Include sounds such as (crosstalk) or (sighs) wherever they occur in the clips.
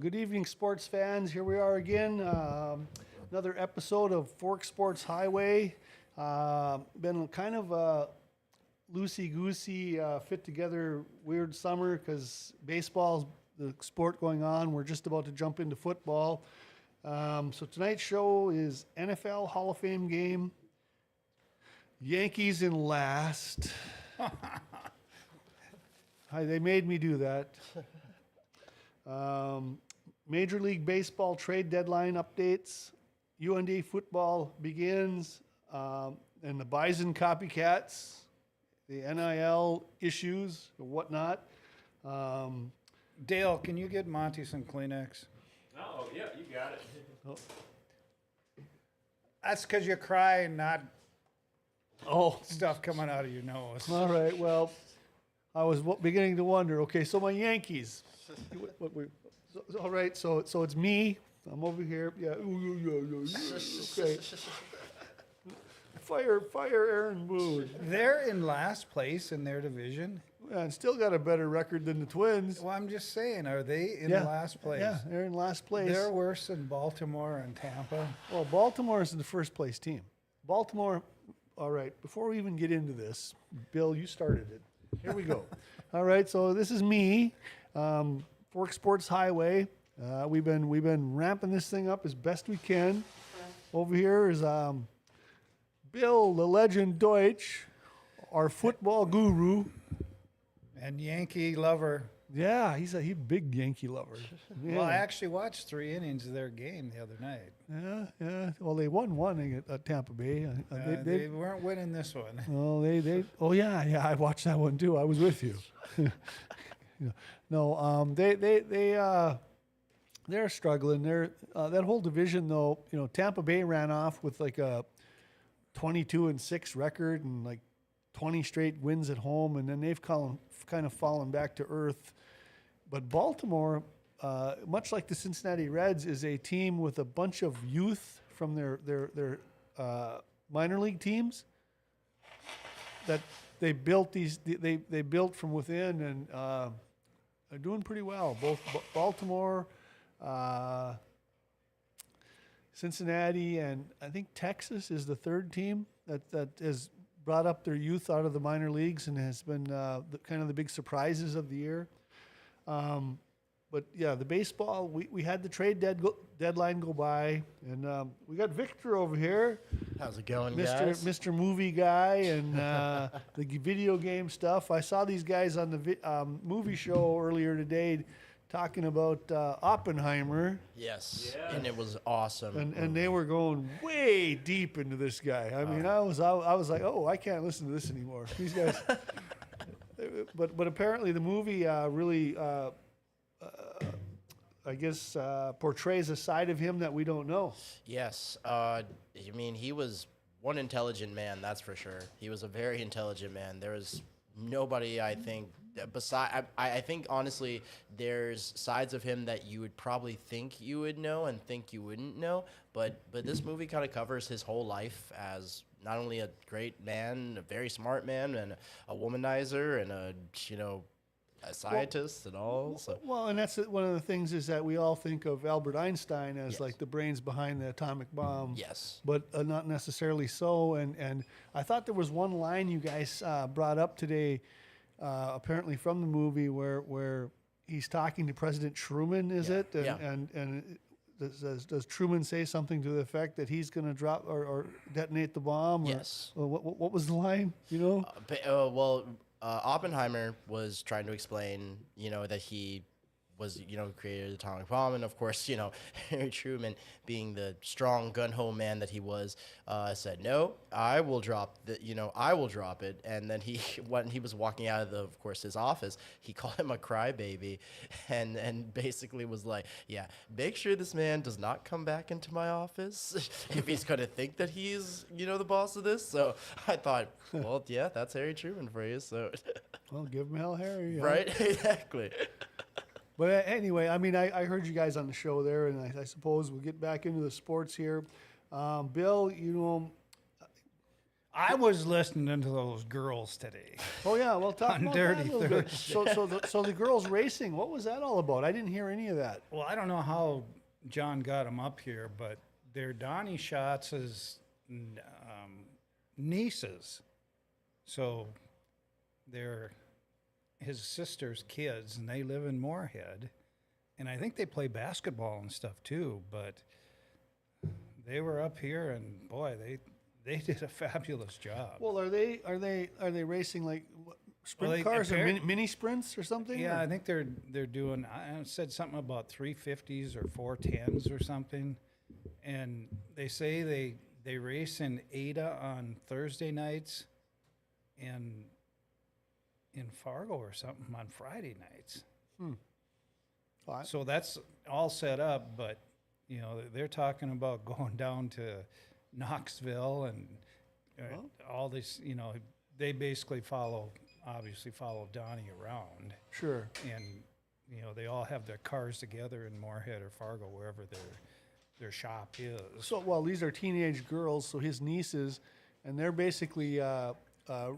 Good evening, sports fans. Here we are again. Um, another episode of Forks Sports Highway. Uh, been kind of a loosey goosey, uh, fit together weird summer because baseball's the sport going on. We're just about to jump into football. Um, so tonight's show is NFL Hall of Fame game. Yankees in last. (laughs) Hi, they made me do that. Um, Major League Baseball trade deadline updates. UND football begins, um, and the Bison copycats, the NIL issues, and whatnot. Um, Dale, can you get Monty some Kleenex? Oh, yeah, you got it. That's because you're crying, not oh, stuff coming out of your nose. all right. Well, I was beginning to wonder. Okay, so my Yankees. What- what we- so- so- all right, so so it's me. I'm over here. Yeah. ooh, yeah, yeah, yeah, Okay. Fire, fire, Aaron Boone. They're in last place in their division. And still got a better record than the Twins. Well, I'm just saying, are they in Yeah, last place? Yeah, they're in last place. They're worse than Baltimore and Tampa. well, Baltimore is the first place team. Baltimore, all right, before we even get into this, Bill, you started it. Here we go. (laughs) all right, so this is me, um, Forks Sports Highway. Uh, we've been we've been ramping this thing up as best we can. Over here is um, Bill, the legend Deutsch, our football guru. And Yankee lover. Yeah, he's a he big Yankee lover. Yeah. (laughs) Well, I actually watched three innings of their game the other night. Yeah, yeah. Well, they won one at, at Tampa Bay. Uh, Uh, they, they, they, weren't winning this one. oh, they, they. Oh, yeah, yeah. I watched that one too. I was with you. (laughs) No, um, they, they, they, uh, they're struggling. They're uh, that whole division, though. You know, Tampa Bay ran off with like a twenty-two and six record and like twenty straight wins at home, and then they've kind of fallen back to earth. But Baltimore, uh, much like the Cincinnati Reds, is a team with a bunch of youth from their their their uh, minor league teams that they built these they they built from within and uh, are doing pretty well. Both Ba- Baltimore, uh, Cincinnati, and I think Texas is the third team that that has brought up their youth out of the minor leagues and has been uh, the, kind of the big surprises of the year. Um, but yeah, the baseball, we, we had the trade dead go, deadline go by, and um, we got Victor over here, How's it going, Mr. guys? Mr. Movie Guy, and uh, (laughs) the video game stuff. I saw these guys on the vi- um, movie show earlier today talking about uh, Oppenheimer, Yes, Yeah. and it was awesome. and, and they were going way deep into this guy. I mean, I was I, I was like, oh, I can't listen to this anymore. These guys. (laughs) but but apparently the movie uh, really, uh, I guess, uh, portrays a side of him that we don't know. yes, uh, I mean, he was one intelligent man, that's for sure. He was a very intelligent man. There was nobody, I think, beside. I, I think honestly, there's sides of him that you would probably think you would know and think you wouldn't know. But but this movie kind of covers his whole life as not only a great man, a very smart man, and a womanizer, and a you know. A scientist and all. So Well, and that's one of the things is that we all think of Albert Einstein as Yes. like the brains behind the atomic bomb. yes, but uh, not necessarily so. And and I thought there was one line you guys uh, brought up today, uh, apparently from the movie where where he's talking to President Truman, is Yeah, it? And yeah. and and. Does, does, Truman say something to the effect that he's going to drop or, or detonate the bomb? Or, Yes. or what, what, was the line? You know? Uh, uh, well, uh, Oppenheimer was trying to explain, you know, that he was, you know, created the atomic bomb, and of course, you know, (laughs) Harry Truman, being the strong gun ho man that he was, uh, said, "No, I will drop the, you know, I will drop it." And then he, (laughs) when he was walking out of the, of course, his office, he (laughs) called him a crybaby, and and basically was like, "Yeah, make sure this man does not come back into my office if he's gonna think that he's, you know, the boss of this." So I thought, well, yeah, that's Harry Truman for you. So, Well, give him hell, Harry. right, exactly. But uh, anyway, I mean, I, I heard you guys on the show there, and I, I suppose we'll get back into the sports here. Um, Bill, you know, I was listening to those girls today. Oh yeah, well talk (laughs) On about Dirty that a little bit. So so the, so the girls racing, what was that all about? I didn't hear any of that. Well, I don't know how John got them up here, but they're Donny Schatz's um, nieces. So they're his sister's kids, and they live in Moorhead. And I think they play basketball and stuff too. But they were up here, and boy, they they (laughs) did a fabulous job. Well, are they are they are they racing like what, sprint they- cars or mini, mini sprints or something? Yeah, or- I think they're they're doing. I I said something about three fifties or four tens or something, and they say they they race in Ada on Thursday nights, and in Fargo or something on Friday nights. I- So that's all set up, but you know they're talking about (laughs) going down to Knoxville and uh, Well. all this. You know, they basically follow obviously follow Donny around sure. and you know they all have their cars together in Moorhead or Fargo, wherever their their shop is. So well, these are teenage girls, so his nieces, and they're basically uh, uh,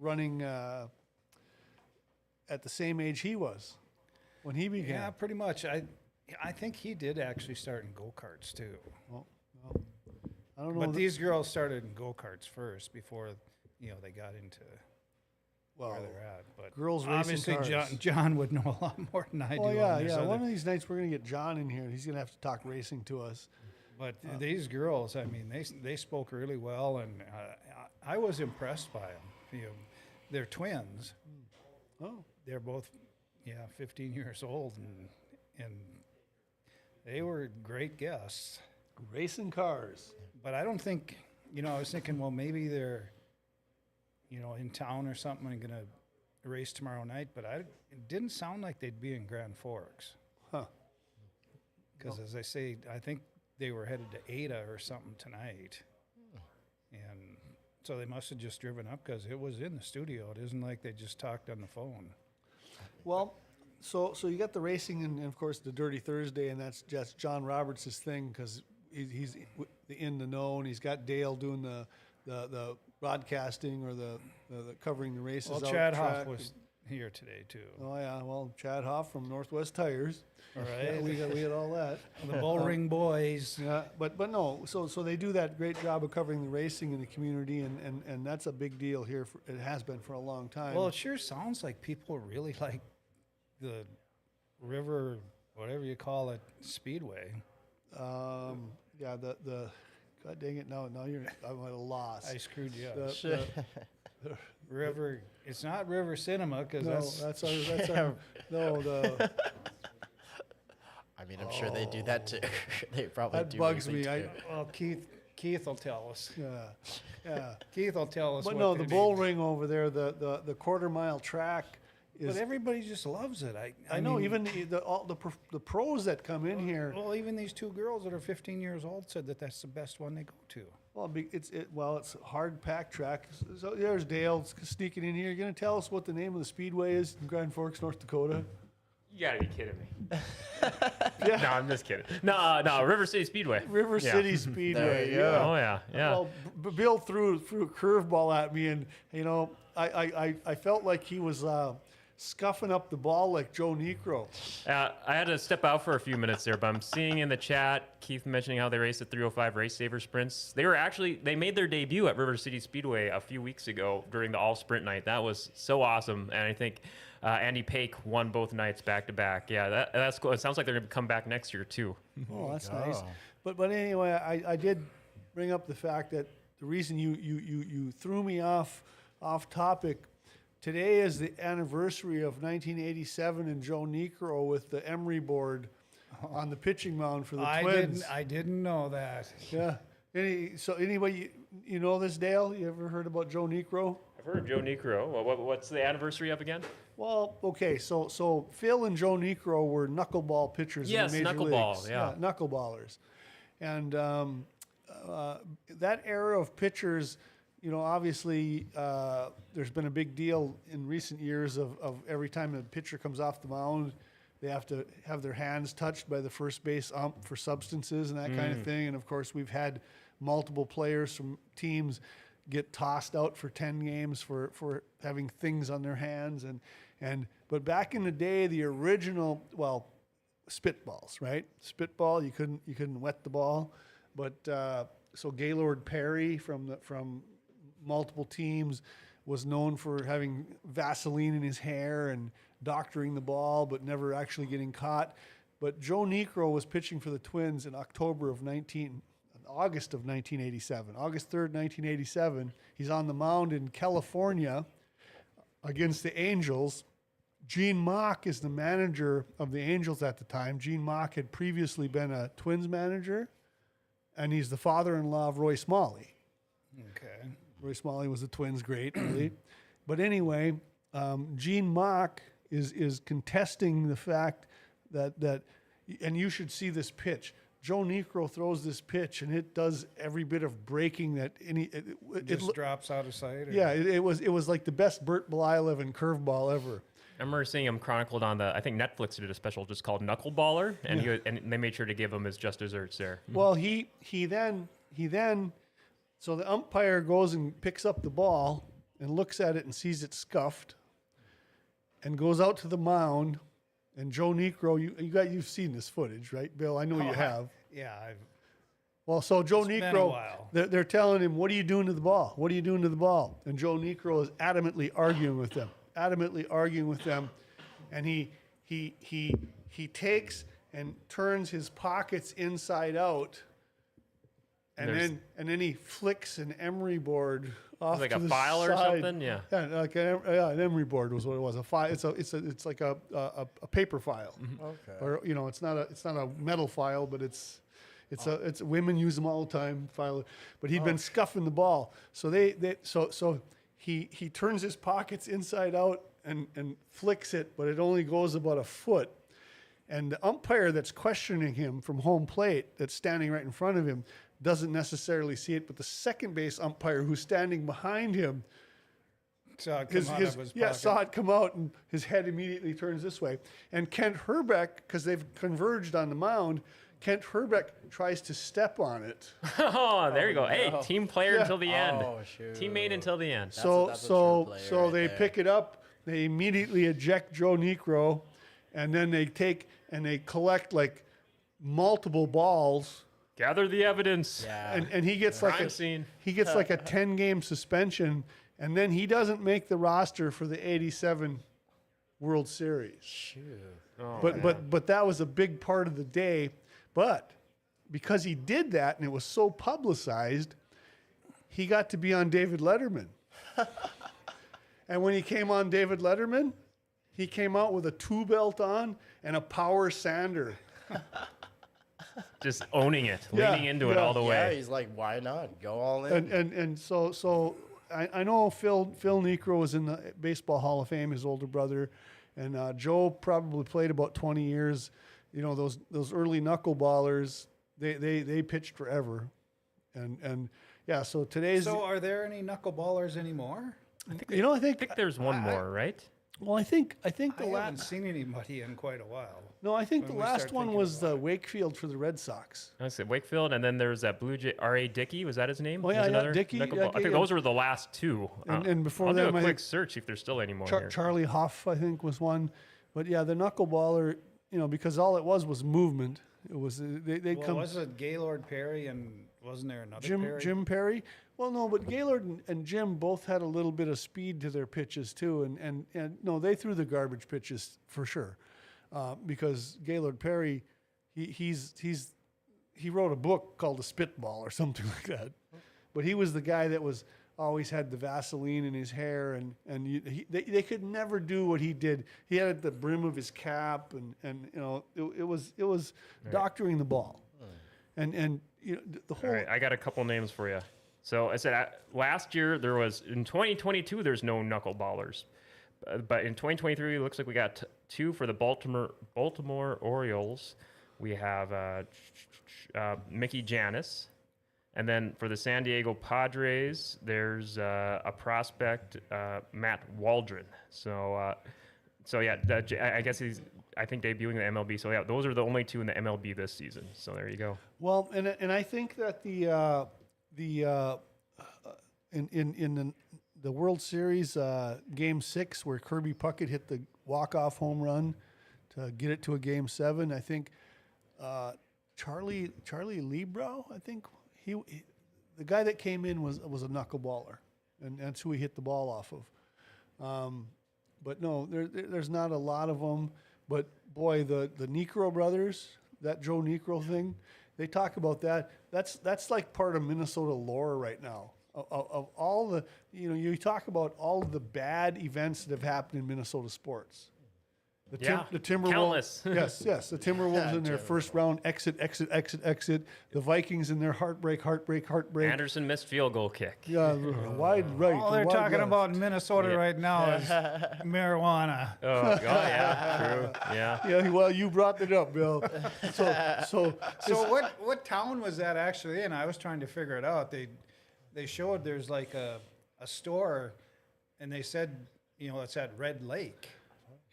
running uh, at the same age he was when he began. Yeah, pretty much. I I think he did actually start in go karts too, Well, well, I don't know. but these girls started in go karts first before you know they got into well, where they're at. But girls racing obviously cars. John, John would know a lot more than I well, do. yeah, on yeah. other- One of these nights we're gonna get John in here. and He's gonna have to talk racing to us. But these girls, I mean, they they spoke really well, and uh, I I was impressed by them. You know, they're twins. Oh, they're both yeah 15 (laughs) years old and and they were great guests. Racing cars. but i don't think you know i was thinking well maybe they're you know in town or something and gonna race tomorrow night but i it didn't sound like they'd be in grand forks. Huh. because as i say i think they were headed to ada or something tonight. And so they must have just driven up because it was in the studio. It isn't like they just talked on the phone Well, so so you got the racing and, and of course the Dirty Thursday, and that's just John Roberts' thing because he, he's in the know, and he's got Dale doing the the, the broadcasting or the, the, the covering the races. well chad hoff was here today too Oh yeah, well Chad Hoff from Northwest Tires. All (laughs) Yeah, right. we got we had all that. (laughs) the Bull Ring uh, Boys. Yeah, but but no, so so they do that great job of covering the racing in the community, and and, and that's a big deal here. For, it has been for a long time. Well, it sure sounds like people really like the river, whatever you call it, speedway. um, yeah, the the, God dang it, No, no, you're I'm at a loss. I screwed you up. The- the- (laughs) river. It's not River Cinema because no, that's that's our that's (laughs) our no the I mean, I'm sure they do that too. (laughs) they probably that do. bugs racing me. I well, Keith. Keith will tell us. yeah yeah. Keith will tell us. But what no, the bull ring over there, the the the quarter mile track is. But everybody just loves it. I. I, know mean, even the the, all the pro- the pros that come in here. Well, even these two girls that are 15 years old said that that's the best one they go to. Well, be- it's it well, it's hard pack track. So there's Dale sneaking in here. You're gonna tell us what the name of the speedway is in Grand Forks, North Dakota? You gotta be kidding me. yeah. (laughs) (laughs) No, I'm just kidding. No, uh, no, River City Speedway. (laughs) River Yeah. City Speedway. you yeah. Oh yeah, yeah. Well, B- Bill threw threw a curveball at me, and you know, I I, I, I felt like he was uh, scuffing up the ball like Joe Niekro. Uh, I had to step out for a few minutes there, but I'm seeing in the chat Keith mentioning how they raced at 305 Race Saver Sprints. They were actually they made their debut at River City Speedway a few weeks ago during the All Sprint night. That was so awesome, and I think uh, Andy Pake won both nights back to back. Yeah, that, that's cool. It sounds like they're gonna come back next year too. Oh, that's nice. But but anyway, I, I did bring up the fact that the reason you you you, you threw me off off topic. Today is the anniversary of 1987 and Joe Niekro with the Emery board (laughs) on the pitching mound for the I Twins. didn't. I didn't know that. (laughs) yeah. Any so anybody you, you know this Dale? You ever heard about Joe Niekro? I've heard of Joe Niekro. What, what, what's the anniversary of again? Well, okay, so so Phil and Joe Niekro were knuckleball pitchers Yes, in the major knuckleball, leagues. yeah. knuckleballers, and um, uh, that era of pitchers, you know, obviously uh, there's been a big deal in recent years of, of every time a pitcher comes off the mound, they have to have their hands touched by the first base ump for substances and that kind of thing. And of course, we've had multiple players from teams get tossed out for 10 games for, for having things on their hands. And and but back in the day the original well spitballs right? Spitball you couldn't you couldn't wet the ball. But uh, so Gaylord Perry from the from multiple teams was known for having Vaseline in his hair and doctoring the ball but never actually getting caught but Joe Niekro was pitching for the Twins in October of 19 August of 1987 August 3rd 1987 he's on the mound in California against the Angels. Gene Mauch is the manager of the Angels at the time. Gene Mauch had previously been a Twins manager, and he's the father-in-law of Roy Smalley. Okay. Roy Smalley was the Twins' great, (clears throat) really. but anyway, um, Gene Mauch is is contesting the fact that that, and you should see this pitch. Joe Niekro throws this pitch, and it does every bit of breaking that any. It, it, it Just lo- drops out of sight? or- yeah, it, it was it was like the best Burt Blyleven curveball ever. I remember seeing him chronicled on the. I think Netflix did a special just called Knuckleballer, and he, and they made sure to give him his just desserts there. Well, he he then he then so the umpire goes and picks up the ball and looks at it and sees it scuffed and goes out to the mound and Joe Niekro you you got you've seen this footage, right, Bill? I know Oh, you I- have. Yeah, I've, Well, so Joe been Niekro, they're, they're telling him, "What are you doing to the ball? What are you doing to the ball?" And Joe Niekro is adamantly arguing with them, adamantly arguing with them, and he he he he takes and turns his pockets inside out, and There's- then and then he flicks an emery board off Like to a the file or side. something? Yeah. Yeah, like an, em- yeah, an emery board was what it was. A file. It's a it's a it's like a a, a paper file mm-hmm. Okay. or you know, it's not a it's not a metal file, but it's it's a it's women use them all the time. File, but he'd been oh. scuffing the ball, so they, they so so he he turns his pockets inside out and and flicks it, but it only goes about a foot. And the umpire that's questioning him from home plate, that's standing right in front of him, doesn't necessarily see it. But the second base umpire, who's standing behind him, saw it come his, out his of his yeah pocket. saw it come out and his head immediately turns this way and kent hrbek because they've converged on the mound kent hrbek tries to step on it (laughs) Oh, there you go. Hey, oh, team player until the end. Oh, shoot. Teammate until the end. so that's a so true player so right they there. pick it up they immediately eject joe niekro and then they take and they collect like multiple balls Gather the evidence. Yeah. and, and he gets like Crime a, scene. he gets like a 10 game suspension and then he doesn't make the roster for the 87 world series Shoot. Oh, but but but that was a big part of the day. But because he did that and it was so publicized, he got to be on David Letterman. (laughs) and when he came on David Letterman, he came out with a two belt on and a power sander. (laughs) Just owning it, Yeah, leaning into it all the way. Yeah, way. he's like, why not? Go all in. And and and so so I, I know Phil Phil Niekro was in the baseball Hall of Fame, his older brother, and uh, Joe probably played about twenty years. You know those those early knuckleballers, they they they pitched forever, and and yeah. So today's So are there any knuckleballers anymore? you know I I think think there's one more, right? well I think I think the I the haven't last seen anybody in quite a while. No I think the when we last start one thinking was about uh, Wakefield for the Red Sox. I said Wakefield, and then there's that Blue Jay R.A. Dickey. Was that his name? Oh, yeah, There's yeah, another Dickey, knuckleball- yeah, I think yeah. those were the last two. And- Uh, and before I'll do them, a I quick think- search if there's still any more Char- here. Charlie Hough, I think, was one. But yeah, the knuckleballer, you know, because all it was was movement. It was uh, they they Well, come was it Gaylord Perry and wasn't there another Jim Perry? Jim Perry. Well, no, but Gaylord and, and Jim both had a little bit of speed to their pitches too, and and and no, they threw the garbage pitches for sure, uh, because Gaylord Perry, he he's he's he wrote a book called The Spitball or something (laughs) like that, but he was the guy that was always had the Vaseline in his hair, and and you, he, they they could never do what he did. He had it at the brim of his cap, and and you know it, it was it was doctoring the ball, and and you know the whole. All right, I got a couple names for you. So I said uh, last year there was in 2022 there's no knuckleballers, uh, but in 2023 it looks like we got two for the Baltimore Baltimore Orioles. We have uh, uh, Mickey Jannis, and then for the San Diego Padres there's uh, a prospect uh, Matt Waldron. So uh, so yeah, that, I guess he's I think debuting in the MLB. So yeah, those are the only two in the MLB this season. So there you go. Well, and and I think that the uh, the in in in the, the World Series Game Six, where Kirby Puckett hit the walk off home run to get it to a Game Seven. I think uh, Charlie Charlie Lebrow. I think he, he the guy that came in was was a knuckleballer, and that's who he hit the ball off of. Um, but no, there- there's not a lot of them. But boy, the the Niekro brothers, that Joe Niekro thing, they talk about that. That's that's like part of Minnesota lore right now. Of, of, of all the, you know, you talk about all of the bad events that have happened in Minnesota sports. The, Yeah, the Timberwolves. countless. (laughs) yes, yes. The Timberwolves in their first round exit, exit, exit, exit. The Vikings in their heartbreak, heartbreak, heartbreak. Anderson missed field goal kick. yeah, wide (laughs) right. All they're wide talking left. about in Minnesota Yeah. right now is (laughs) marijuana. Oh, oh yeah, true. Yeah. Yeah, well, you brought it up, Bill. So, so, So what what town was that actually in? I was trying to figure it out. They they showed there's like a a store, and they said you know it's at Red Lake.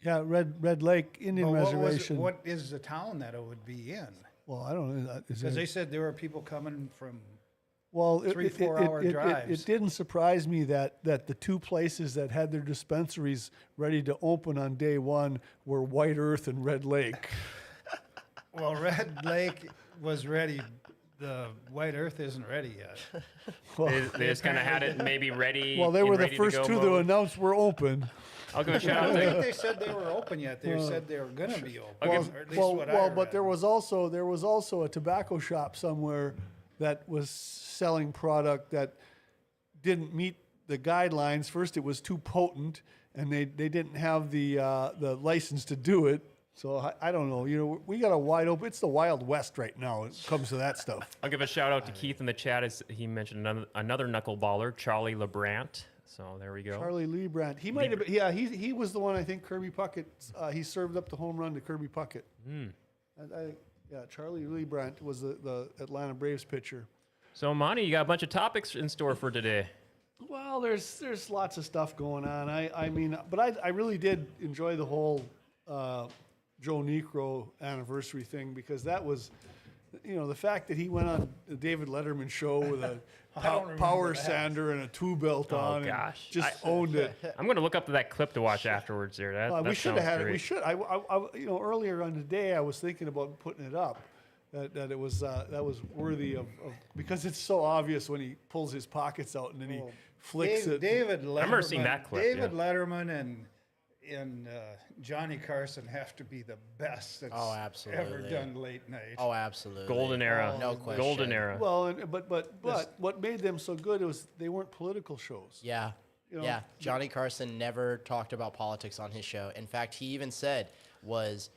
yeah, Red Red Lake Indian But what was it- Reservation. what is the town that it would be in? well, I don't know. Is Because they said there were people coming from. well, it, three, it- it- four-hour it, it- it- drives. It, didn't surprise me that that the two places that had their dispensaries ready to open on day one were White Earth and Red Lake. (laughs) Well, Red Lake was ready. The White Earth isn't ready yet. (laughs) Well, They, they just kind of had it maybe ready. (laughs) well, they in were the ready to first go two to mode. announce we're open. I'll give a shout I out don't to think they said they were open yet. They said they were gonna be open. Well, or at least well, what I well, but read. there was also there was also a tobacco shop somewhere that was selling product that didn't meet the guidelines. First, it was too potent, and they, they didn't have the uh, the license to do it. So I, I don't know. You know, we got a wide open. It's the Wild West right now. When it comes to that stuff. (laughs) I'll give a shout out to Keith in the chat as he mentioned another, another knuckleballer, Charlie Leibrandt. So there we go. Charlie Leibrandt. He might have. Been, yeah, he he was the one. I think Kirby Puckett. Uh, he served up the home run to Kirby Puckett. I, I, yeah, Charlie Leibrandt was the, the Atlanta Braves pitcher. So Monty, you got a bunch of topics in store for today. Well, there's there's lots of stuff going on. I I mean, but I I really did enjoy the whole uh, Joe Niekro anniversary thing because that was, you know, the fact that he went on the David Letterman show with a (laughs) pow- remember power that. sander and a two belt Oh, on, gosh. and just I- owned it. (laughs) I'm going to look up that clip to watch afterwards. There, that, Uh, that we should sounds have had it. We great. should. I, I, I- you know, earlier on the day, I was thinking about putting it up. That, that it was uh, that was worthy of, of because it's so obvious when he pulls his pockets out and then he flicks Dave, it. David Letterman. remember seeing that clip, David yeah. Letterman and and uh, Johnny Carson have to be the best that's Oh, ever absolutely. done late night. Oh, absolutely. Golden era. No question. Golden era. Well, and, but but but what made them so good was they weren't political shows. Yeah. You know, yeah. Johnny Carson never talked about politics on his show. In fact, he even said was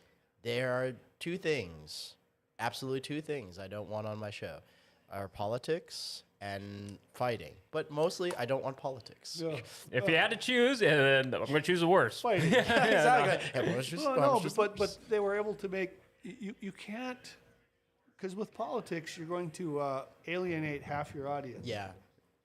there are two things, absolutely two things I don't want on my show. Are politics and fighting. But mostly I don't want politics. Yeah. (laughs) if you had to choose, and I'm going to choose the worst. Fighting. (laughs) (laughs) exactly. Yeah, well, it's just- no, I'm no, just- but but they were able to make you you can't because with politics you're going to uh, alienate half your audience. Yeah,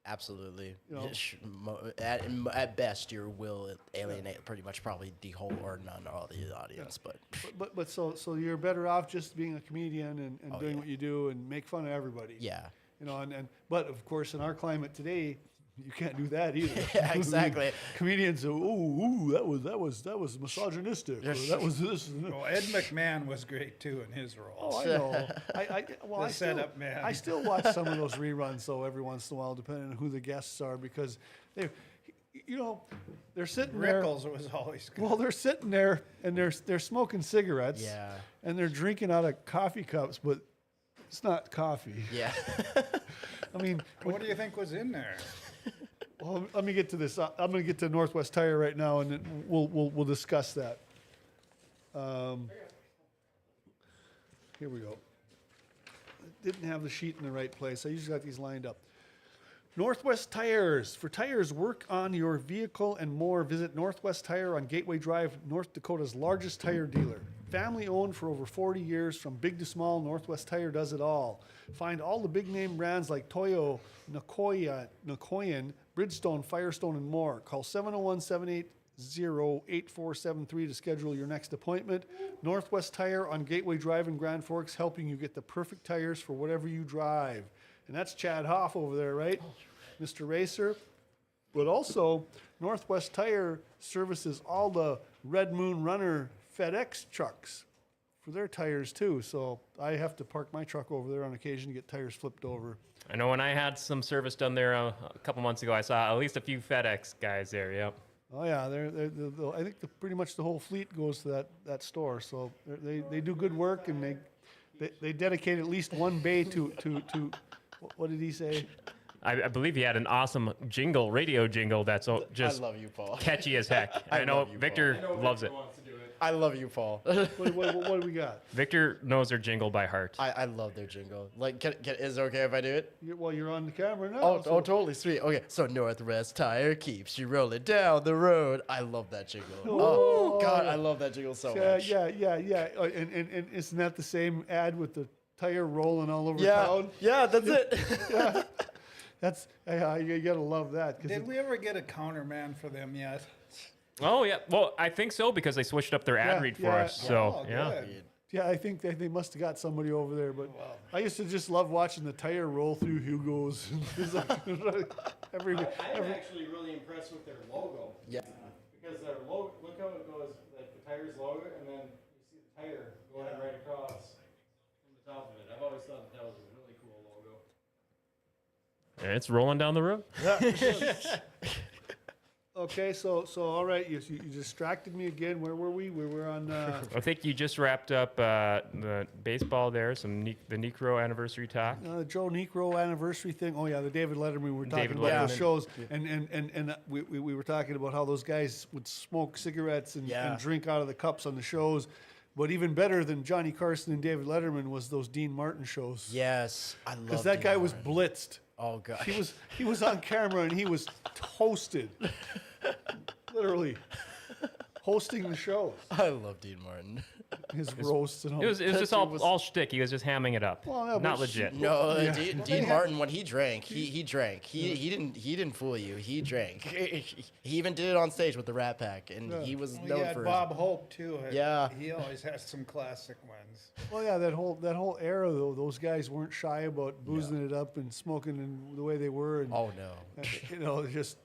absolutely. You know? At, at best, your will alienate pretty much probably the whole or none of the audience. But But, but but so so you're better off just being a comedian and, and Oh, doing yeah. what you do and make fun of everybody. yeah, You know, and, and but of course in our climate today, you can't do that either. (laughs) Yeah, exactly. (laughs) Comedians, oh, ooh, that was that was that was misogynistic. Or that was this. and. Well, Ed McMahon was great too in his role. Oh, I know. (laughs) I, I well, The I still, setup man. I still watch some of those reruns though every once in a while, depending on who the guests are, because they, you know, they're sitting there. Rickles was always good. Well, they're sitting there and they're they're smoking cigarettes. Yeah. And they're drinking out of coffee cups, but it's not coffee. yeah. (laughs) I mean, what do you think was in there? (laughs) well, let me get to this. I- I'm going to get to Northwest Tire right now, and then we'll we'll we'll discuss that. Um, here we go. Didn't have the sheet in the right place. I usually got these lined up. Northwest Tires. For tires, work on your vehicle and more. Visit Northwest Tire on Gateway Drive, North Dakota's largest tire dealer. Family owned for over 40 years, from big to small, Northwest Tire does it all. Find all the big name brands like Toyo, Nicoya, Nicoyan, Bridgestone, Firestone, and more. Call 701 780 8473 to schedule your next appointment. Northwest Tire on Gateway Drive in Grand Forks, helping you get the perfect tires for whatever you drive. And that's Chad Hoff over there, right? Mr. Racer. But also, Northwest Tire services all the Red Moon Runner FedEx trucks for their tires too. So I have to park my truck over there on occasion to get tires flipped over. I know when I had some service done there uh, a couple months ago, I saw at least a few FedEx guys there. Yep. Oh yeah, they're, they're, they're, the- I think the, pretty much the whole fleet goes to that, that store. So they're- they they do good work and they they, they dedicate at least one bay to to to. What did he say? I, I believe he had an awesome jingle, radio jingle that's just I love you, Paul. catchy as heck. (laughs) I, I know you, Victor loves it. I love you, Paul. (laughs) What, what, what, what do we got? Victor knows their jingle by heart. I, I love their jingle. Like, can, can, is it okay if I do it? You- Well, you're on the camera now. Oh, so- oh, totally sweet. Okay, so Northwest Tire keeps you rolling down the road. I love that jingle. Oh, Oh, God. I love that jingle so Yeah, much. yeah, yeah, yeah. Uh, And, and, and isn't that the same ad with the tire rolling all over yeah, town? yeah, that's it. (laughs) That's yeah, you gotta love that. 'cause Did it- we ever get a counterman for them yet? Oh yeah, well I think so because they switched up their ad Yeah, read for yeah. us. So Oh, yeah. good. yeah, I think they, they must have got somebody over there. But Wow. I used to just love watching the tire roll through Hugo's. (laughs) Every, I'm every actually really impressed with their logo. Yeah. Because their logo, look how it goes, like the tire's logo, and then you see the tire going right across from the top of it. I've always thought that, that was a really cool logo. And it's rolling down the road. (laughs) (laughs) okay, so so all right, you, you distracted me again. Where were we? We were on. Uh, (laughs) I think you just wrapped up uh, the baseball there, some ne- the Niekro anniversary talk. Uh, the Joe Niekro anniversary thing. Oh yeah, the David Letterman. We were talking David about those Letterman. shows, and and and and uh, we, we we were talking about how those guys would smoke cigarettes and, Yeah. and drink out of the cups on the shows. But even better than Johnny Carson and David Letterman was those Dean Martin shows. yes, I love because that Dean guy was blitzed. Oh god. He was he was on camera and he was toasted, (laughs) literally hosting the shows, (laughs) I love Dean Martin. (laughs) his roasts and all. It was it was just all was- all shtick. He was just hamming it up, Well, no, not but she- legit. No, uh, Yeah. Dean, Dean Martin when he drank, he he drank. He he didn't he didn't fool you. He drank. (laughs) he even did it on stage with the Rat Pack, and he was We known had for. his- Bob Hope too. Uh, Yeah. He always has some classic ones. Well, yeah, that whole that whole era though, those guys weren't shy about boozing it up and smoking and the way they were, and Oh no. you know, just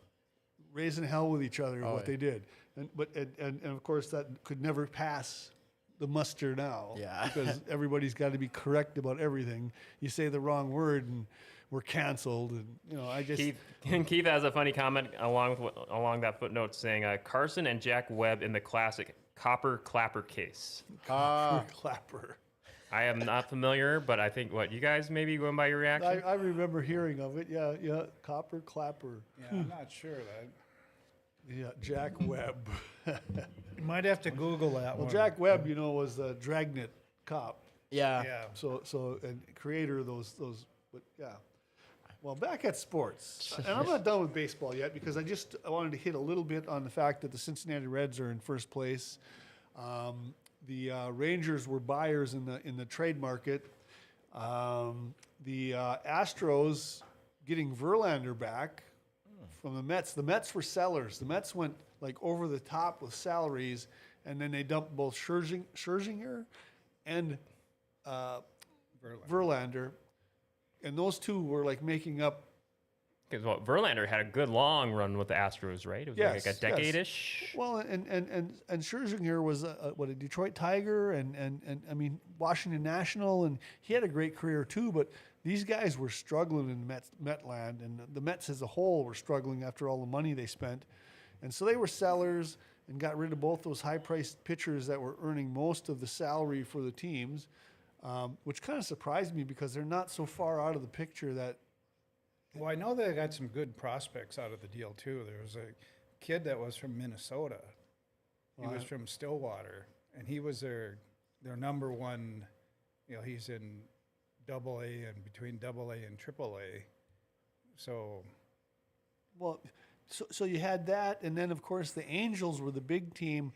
raising hell with each other. Oh, what yeah. they did, and but and, and, and of course that could never pass the muster now. Yeah. (laughs) because everybody's got to be correct about everything. You say the wrong word and we're canceled, and you know, I just Keith, (laughs) Keith has a funny comment along with along that footnote saying uh, Carson and Jack Webb in the classic Copper Clapper case. Ah, clapper. I am not familiar, but I think what you guys maybe going by your I, reaction. I remember hearing of it. Yeah, yeah, copper clapper. Yeah, I'm not sure that. Yeah, Jack Webb. You might have to Google that Well, one. Jack Webb, you know, was the Dragnet cop. yeah. Yeah. So, so, and creator of those, those, but yeah. Well, back at sports, and I'm not done with baseball yet because I just I wanted to hit a little bit on the fact that the Cincinnati Reds are in first place. Um, the uh, Rangers were buyers in the in the trade market. Um, the uh, Astros getting Verlander back from the Mets. The Mets were sellers. The Mets went like over the top with salaries, and then they dumped both Scherzinger, Scherzinger and uh, Verlander, and those two were like making up. Because what Verlander had a good long run with the Astros, right? It was Yes, like a yes. decade ish. Well, and and and and Scherzinger was a, what a Detroit Tiger, and and and I mean Washington National, and he had a great career too. But these guys were struggling in Met Metland, and the Mets as a whole were struggling after all the money they spent, and so they were sellers and got rid of both those high-priced pitchers that were earning most of the salary for the teams, um, which kind of surprised me because they're not so far out of the picture that Well, I know they got some good prospects out of the deal too. There was a kid that was from Minnesota. He was from Stillwater, and he was their their number one. You know, he's in Double A and between Double A and Triple A. So Well, so, so you had that, and then of course the Angels were the big team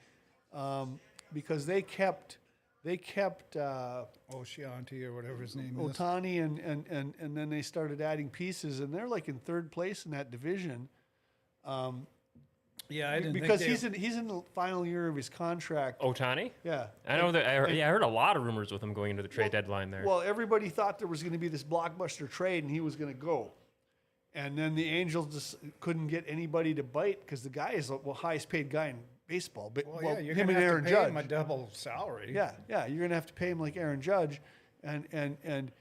um, because they kept they kept uh, Oceanti or whatever his name is. Ohtani, and, and and and then they started adding pieces, and they're like in third place in that division Yeah, I didn't because think he's in he's in the final year of his contract. Ohtani? Yeah, I know that. I heard, yeah, I heard a lot of rumors with him going into the trade deadline there. Well, everybody thought there was going to be this blockbuster trade, and he was going to go. and then the Angels just couldn't get anybody to bite because the guy is the well, highest paid guy in baseball. But Well, well, yeah, you're him gonna and have Aaron to pay Judge. him a double salary. Yeah, yeah, you're gonna have to pay him like Aaron Judge, and and and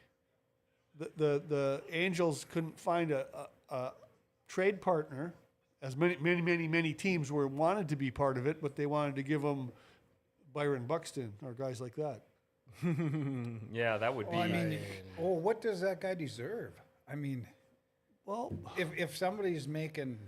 the the, the Angels couldn't find a, a, a trade partner, as many many many many teams were wanted to be part of it, but they wanted to give them Byron Buxton or guys like that. (laughs) Yeah, that would be. Well, I mean, oh, what does that guy deserve? I mean, Well, if if somebody's making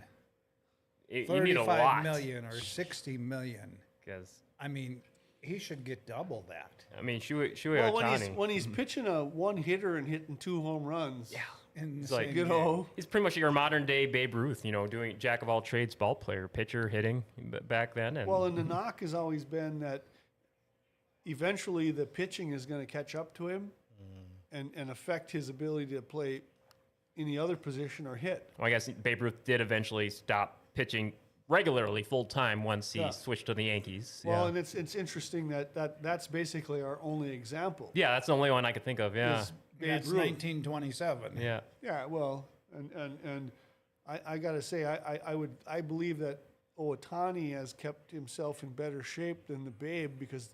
y- you need a lot. million or sixty million, million, 'cause, I mean, he should get double that. I mean, Shui, Shui well when he's Ohtani, when he's pitching a one hitter and hitting two home runs, yeah, In the It's like, same you know, he's pretty much your modern day Babe Ruth. You know, doing jack of all trades, ball player, pitcher, hitting back then. And Well, and the knock has always been that eventually the pitching is going to catch up to him mm. and, and affect his ability to play any other position or hit. Well, I guess Babe Ruth did eventually stop pitching regularly full time once he Yeah. switched to the Yankees. Well, yeah. and it's it's interesting that, that that's basically our only example. yeah, that's the only one I could think of. Yeah. Is Babe That's Ruth. nineteen twenty-seven. Yeah. Yeah, well, and and and I, I got to say, I, I, I would I believe that Owatani has kept himself in better shape than the Babe because,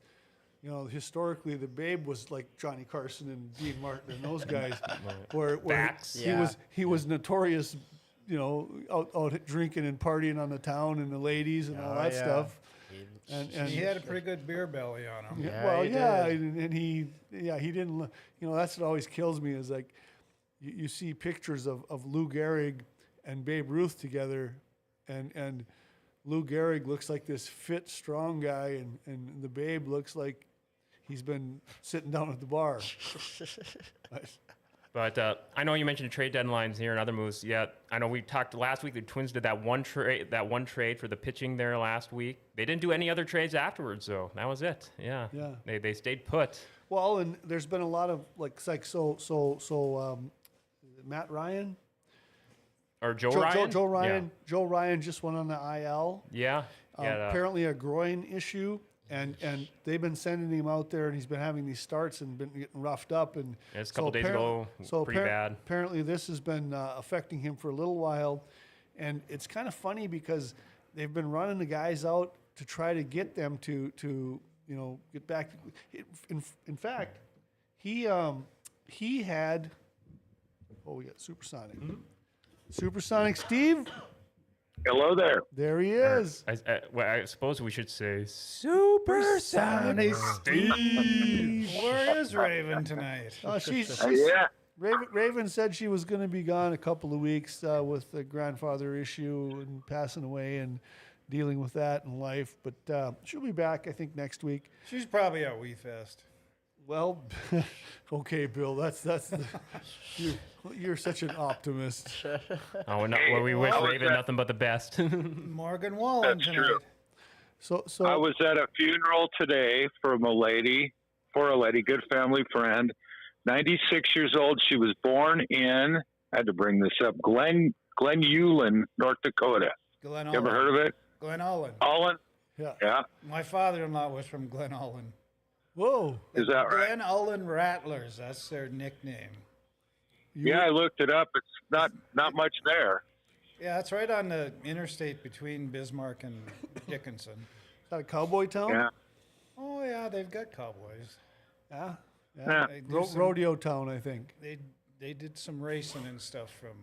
you know, historically the Babe was like Johnny Carson and Dean Martin and those guys, (laughs) where, where Backs. he Yeah. was he was notorious, you know, out, out drinking and partying on the town and the ladies and all Oh, that yeah. stuff. And, and He had a pretty good beer belly on him. yeah, Yeah, well, he yeah, did. and, and he, yeah, he didn't. look- You know, that's what always kills me is like, you, you see pictures of, of Lou Gehrig and Babe Ruth together, and and Lou Gehrig looks like this fit, strong guy, and and the Babe looks like he's been sitting down at the bar. (laughs) But uh, I know you mentioned trade deadlines here and other moves. Yeah, I know we talked last week. The Twins did that one trade, that one trade for the pitching there last week. They didn't do any other trades afterwards, though. That was it. Yeah. Yeah. They they stayed put. Well, and there's been a lot of like, like so so so um, Matt Ryan, Or Joe, Joe, Ryan. Joe, Joe Ryan, Joe Ryan just went on the IL. Yeah. Um, Yeah. yeah apparently a groin issue, and and they've been sending him out there, and he's been having these starts and been getting roughed up. And It's a couple days ago, so pretty appar- bad. Apparently, this has been uh, affecting him for a little while, and it's kind of funny because they've been running the guys out to try to get them to to you know get back. In in fact, he um he had oh we got supersonic. Mm-hmm. Supersonic Steve, Hello there. there he is. I, I, well, I suppose we should say Supersonic Steve. Where is Raven tonight? Oh, she's, (laughs) Uh, she's yeah, Raven, Raven said she was going to be gone a couple of weeks uh, with the grandfather issue and passing away and dealing with that in life. But uh, she'll be back, I think, next week. She's probably at We Fest. Well, (laughs) okay, Bill. That's that's the, you're, you're such an optimist. Oh, no, well, we wish How was Raven that? nothing but the best. (laughs) Morgan Wallen That's tonight. true. So so I was at a funeral today from a lady, for a lady, good family friend, 96 years old. She was born in, I had to bring this up, Glen, Glen Ullin, North Dakota. Glen You ever Ullin. heard of it? Glen Ullin. Olin? yeah. Yeah. My father-in-law was from Glen Ullin. Whoa. Is that right? Glen Ullin Rattlers. That's their nickname. You Yeah, I looked it up. It's not, not much there. Yeah, it's right on the interstate between Bismarck and (laughs) Dickinson. Is that a cowboy town? Yeah. Oh yeah, they've got cowboys. Yeah. Yeah. They, Ro- some- rodeo town, I think. they they did some racing and stuff from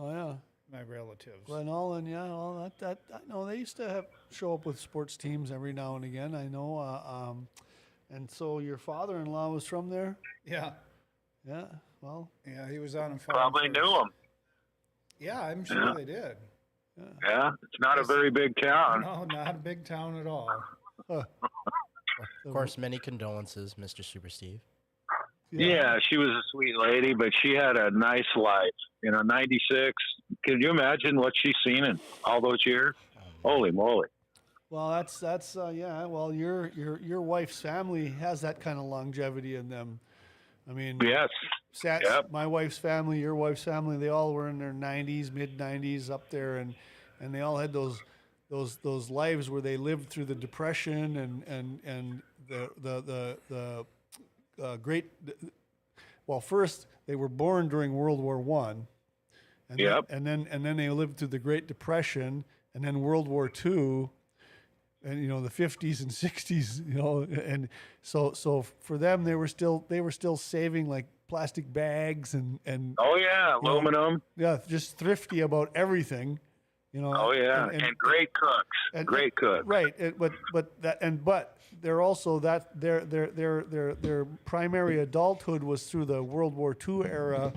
Oh yeah. my relatives. Glen Ullin, yeah, well, that, that, I know they used to have, show up with sports teams every now and again. I know, uh, um, and so your father-in-law was from there. Yeah, Yeah, well, yeah, he was on a farm. Probably first. knew him. Yeah, I'm sure they did. Yeah. It's not a very big town. No, not a big town at all. uh, Of course, many condolences, Mr. Super Steve. Yeah, she was a sweet lady, but she had a nice life. You know, 96. Can you imagine what she's seen in all those years? Holy moly. Well, that's that's uh, yeah. Well, your your your wife's family has that kind of longevity in them. I mean, Yes. Sats, Yep. my wife's family, your wife's family, they all were in their 90s, mid 90s up there, and and they all had those those those lives where they lived through the depression and and and the the the the uh, great. Well, first they were born during World War One, And Yep. Then, and then and then they lived through the Great Depression and then World War II, and you know the 50s and 60s. (laughs) You know, and so so for them they were still they were still saving like plastic bags and and Oh yeah, aluminum. yeah, just thrifty about everything. You know. Oh yeah, and- and, and- great cooks. and- great cooks. Right, it, but but that and but they're also that their their their their their primary adulthood was through the World War II era,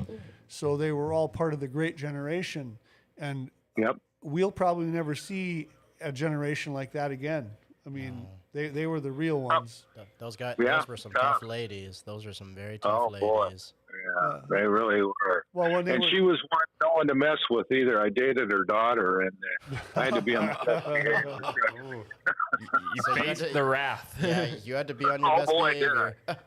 so they were all part of the Great Generation, and Yep. we'll probably never see a generation like that again. I mean, they they were the real ones. Th- Those guys, Yeah, those were some tough. tough ladies. Those were some very tough Oh, boy. ladies. Yeah, they really were. Well, when they And were, she was one no one to mess with either. I dated her daughter, and uh, I had to be on The (laughs) best behavior. (laughs) You, you So faced had to- the wrath. Yeah, you had to be on your Oh, best boy, did (laughs)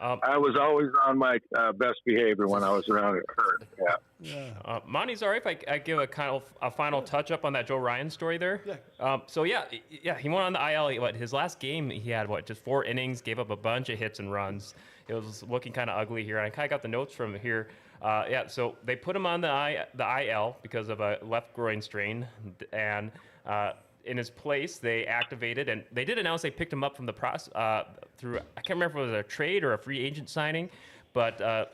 behavior. I was always on my uh, best behavior when I was around her. Yeah. yeah. Uh, Monty, sorry if I, I give a kind of a final touch up on that Joe Ryan story there. Yeah. Um, so yeah, yeah, he went on the IL. What his last game, he had what just four innings, gave up a bunch of hits and runs. It was looking kind of ugly here. And I kind of got the notes from here. Uh, yeah, so they put him on the I, the IL because of a left groin strain, and uh, in his place they activated and they did announce they picked him up from the process uh, through I can't remember if it was a trade or a free agent signing, but. Uh,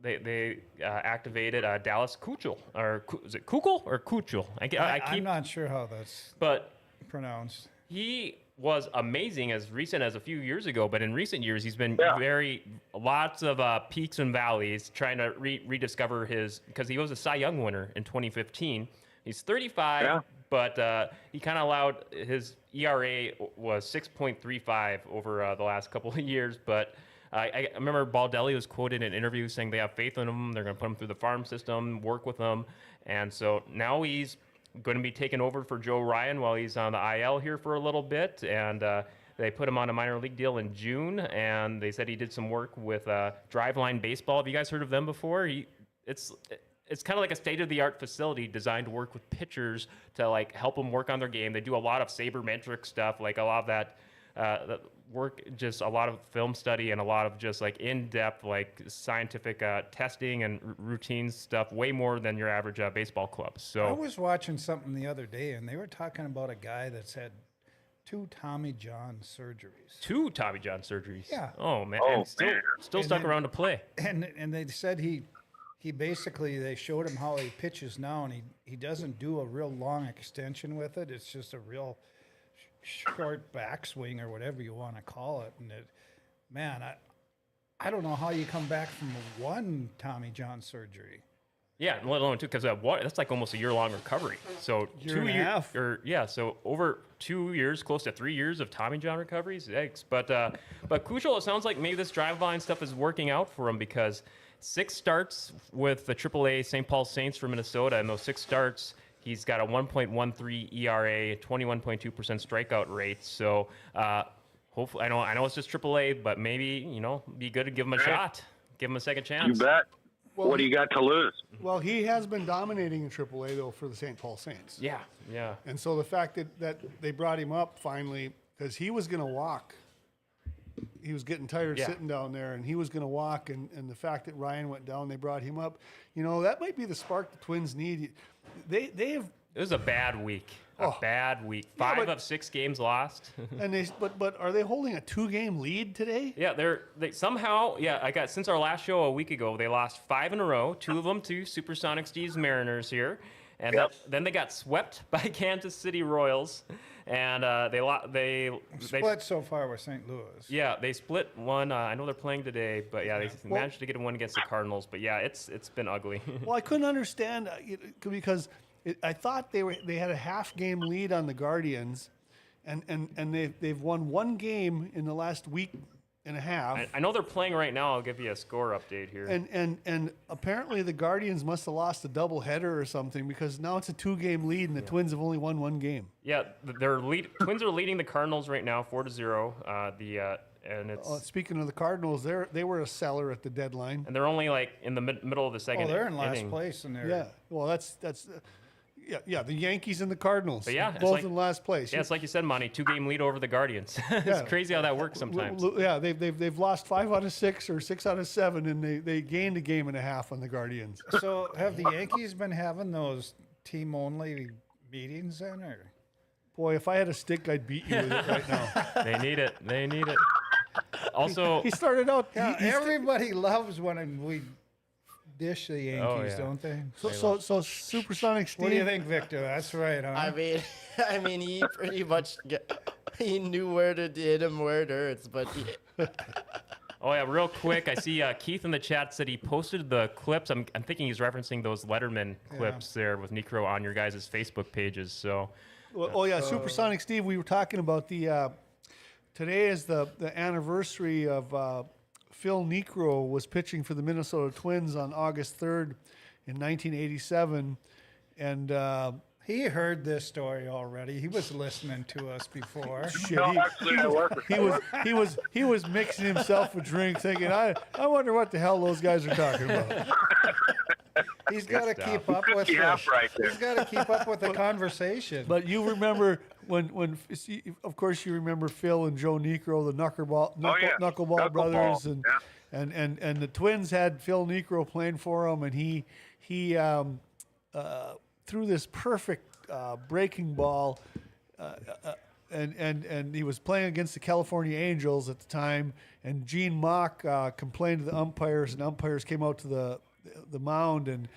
they, they uh, activated uh, Dallas Keuchel or is it Keuchel or Keuchel? I, ge- I, I, keep, am not sure how that's but pronounced. he was amazing as recent as a few years ago. But in recent years, he's been Yeah. very lots of uh, peaks and valleys, trying to re- rediscover his because he was a Cy Young winner in 2015. He's 35, Yeah. But uh, he kind of allowed his ERA was 6.35 over uh, the last couple of years, but. I, I remember Baldelli was quoted in an interview saying they have faith in him. They're going to put him through the farm system, work with him, and so now he's going to be taking over for Joe Ryan while he's on the IL here for a little bit. And uh, they put him on a minor league deal in June, and they said he did some work with uh, Driveline Baseball. Have you guys heard of them before? He, it's it's kind of like a state of the art facility designed to work with pitchers to like help them work on their game. They do a lot of sabermetric stuff, like a lot of that. Uh, that work just a lot of film study and a lot of just like in-depth like scientific uh, testing and r- routine stuff way more than your average uh, baseball club so I was watching something the other day, and they were talking about a guy that's had two Tommy John surgeries, two Tommy John surgeries. Yeah. Oh man. Oh, and still, man. still And stuck then- around to play. and and they said he he basically they showed him how he pitches now, and he he doesn't do a real long extension with it. It's just a real sh- short backswing or whatever you want to call it. And it, man, I I don't know how you come back from one Tommy John surgery. Yeah, let alone two, because what that's like almost a year long recovery. So Year two and a year- half. or yeah, so over two years, close to three years of Tommy John recoveries. Yikes! But uh, but Keuchel, it sounds like maybe this Driveline stuff is working out for him because six starts with the AAA St. Paul Saints from Minnesota, and those six starts. He's got a 1.13 ERA, 21.2% strikeout rate. So uh, hopefully, I know I know it's just AAA, but maybe you know, be good to give him a shot, give him a second chance. You bet. Well, what do you got to lose? Well, he has been dominating in AAA though for the St. Paul Saints. Yeah, yeah. And so the fact that, that they brought him up finally, because he was going to walk. He was getting tired Yeah. sitting down there, and he was going to walk. And, and the fact that Ryan went down, they brought him up. You know, that might be the spark the Twins need. They they have, It was a bad week. A Oh. bad week. Yeah, Five but- of six games lost. (laughs) and they but but are they holding a two game lead today? yeah, they're they somehow. Yeah, I got since our last show a week ago. They lost five in a row. Two of them to Supersonic Steve's Mariners here, and Yep. then, then they got swept (laughs) by Kansas City Royals, and uh, they lo- they they Split so far with St. Louis. yeah they split one. Uh, I know they're playing today, but yeah, they Well- managed to get one against the Cardinals. But yeah, it's it's been ugly. (laughs) Well, I couldn't understand uh, you know, because it, I thought they were they had a half game lead on the Guardians, and and and they they've won one game in the last week and a half. I, I know they're playing right now. I'll give you a score update here. And and and apparently the Guardians must have lost a double header or something because now it's a two game lead and the Twins have only won one game. yeah, th- they're lead. Twins are leading the Cardinals right now, four to zero. Uh, the uh, and it's Uh, speaking of the Cardinals, they are they were a seller at the deadline. and they're only like in the mid- middle of the second. Oh, they're in last inning. place, and they're Yeah, well that's that's uh, Yeah, yeah, the Yankees and the Cardinals. But yeah, it's both like- in last place. Yeah, it's like you said, Monty. Two game lead over the Guardians. (laughs) it's Yeah. crazy how that works sometimes. l- yeah, they've, they've, they've lost five out of six or six out of seven, and they, they gained a game and a half on the Guardians. So have the Yankees been having those team only meetings then, or? Boy, if I had a stick, I'd beat you with it right now. (laughs) they need it. They need it. Also, He started out. he- Yeah, he sta- everybody loves when we dish the Yankees, Oh, yeah. don't they? so, so, so Supersonic Steve. What do you think, Victor? That's right, huh? I mean, (laughs) I mean, he pretty much get, he knew where to hit him where it hurts, but he, (laughs) Oh yeah, real quick. I see uh, Keith in the chat said he posted the clips. I'm, I'm thinking he's referencing those Letterman clips there with Niekro on your guys' Facebook pages. So Well, oh yeah, Supersonic Steve. We were talking about the. Uh, today is the the anniversary of uh, Phil Niekro was pitching for the Minnesota Twins on August third, in 1987, and uh, he heard this story already. He was listening to us before. (laughs) shit, No, he, actually, I work he was he was he was mixing himself a drink, thinking, I I wonder what the hell those guys are talking about. He's got to keep up with the, right. He's got to keep up with the conversation. But you remember when when see, of course you remember Phil and Joe Niekro, the knuckleball knuckle, yeah. knuckleball Knuckleball, brothers, and, yeah. and and and the Twins had Phil Niekro playing for them, and he he um, uh, threw this perfect uh, breaking ball. Uh, uh, and, and, and he was playing against the California Angels at the time, and Gene Mauch uh, complained to the umpires, and umpires came out to the the mound, and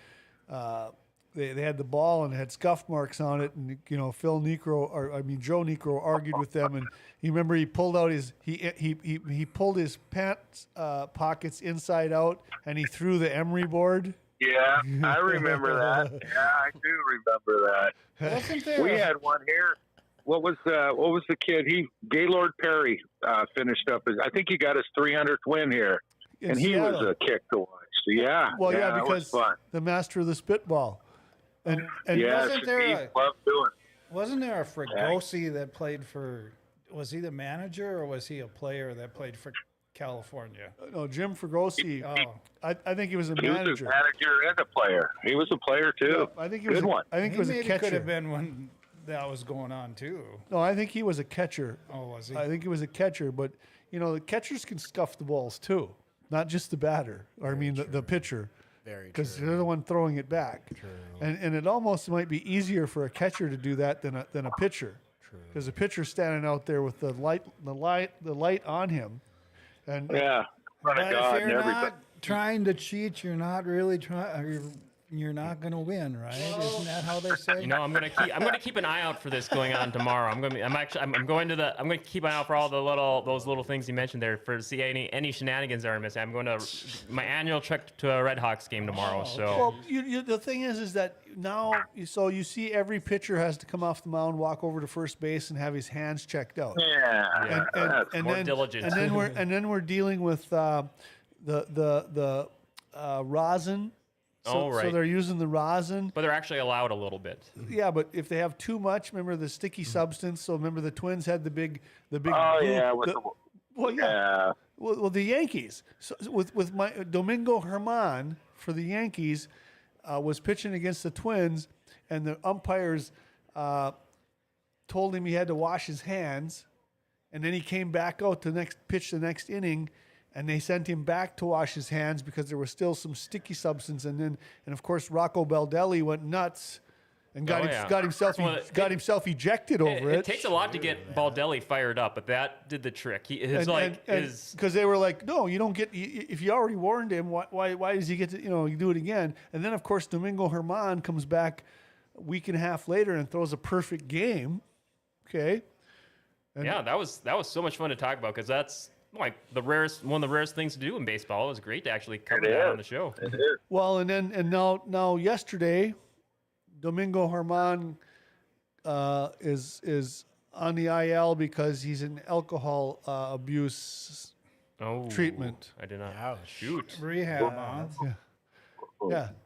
uh, they, they had the ball and it had scuff marks on it, and you know Phil Niekro, or I mean Joe Niekro, argued with them, and you remember he pulled out his he he he, he pulled his pants uh, pockets inside out, and he threw the emery board. Yeah, I remember that. Yeah, I do remember that. We had one here. What was uh, what was the kid? He Gaylord Perry uh, finished up. His, I think he got his 300th win here, in and he was a kick to watch. So, yeah, well, yeah, that because was fun. the master of the spitball, and and Yeah, Wasn't there a- loved doing. Wasn't there a Fregosi that played for? Was he the manager or was he a player that played for California? Uh, no Jim Fregosi, Oh, I, I think he was a He was a manager. manager and a player. He was a player too. I think he was Good a, one. I think he was a catcher. could have been when that was going on too. No, I think he was a catcher. Oh, was he? I think he was a catcher, but you know the catchers can scuff the balls too, not just the batter. Or I mean the, the pitcher, very because true. they're the one throwing it back. And and it almost might be easier for a catcher to do that than a than a pitcher, because the pitcher's standing out there with the light the light the light on him, and Yeah, front but God if you're everything. not trying to cheat, you're not really trying. You're, you're not going to win, right? Isn't that how they say? you know, I'm gonna keep I'm gonna keep an eye out for this going on tomorrow. I'm gonna be, I'm actually I'm, I'm going to the I'm gonna keep an eye out for all the little those little things you mentioned there for to see any any shenanigans that are missing. I'm going to my annual trek to a Red Hawks game tomorrow. So Well, you, you, the thing is, is that now, so you see every pitcher has to come off the mound, walk over to first base, and have his hands checked out. Yeah, and, and, that's and more then, diligent. And then we're (laughs) and then we're dealing with uh, the the the uh, rosin. So, Oh, so they're using the rosin. but they're actually allowed a little bit. Yeah, but if they have too much, remember the sticky substance. So remember the Twins had the big the big. Oh goo- yeah, with the- the, well, yeah. yeah. Well, well, the Yankees so, with with my Domingo Germán for the Yankees uh, was pitching against the Twins, and the umpires uh, told him he had to wash his hands, and then he came back out to next pitch the next inning, and they sent him back to wash his hands because there was still some sticky substance, and then and of course Rocco Baldelli went nuts. And got, Oh, him, yeah. got himself Well, it- got himself ejected It, over it. it takes a lot to get Baldelli fired up, but that did the trick. He his like his because they were like, no, you don't get if you already warned him. Why, why why does he get to you know you do it again? And then of course Domingo Germán comes back a week and a half later and throws a perfect game. Okay, yeah, that was that was so much fun to talk about because that's like the rarest one of the rarest things to do in baseball. It was great to actually cover It that is. on the show. (laughs) Well and then and now now yesterday, Domingo Germán uh, is is on the IL because he's in alcohol uh, abuse. Oh, Treatment. I did not Ouch. shoot. Rehab, huh? Yeah,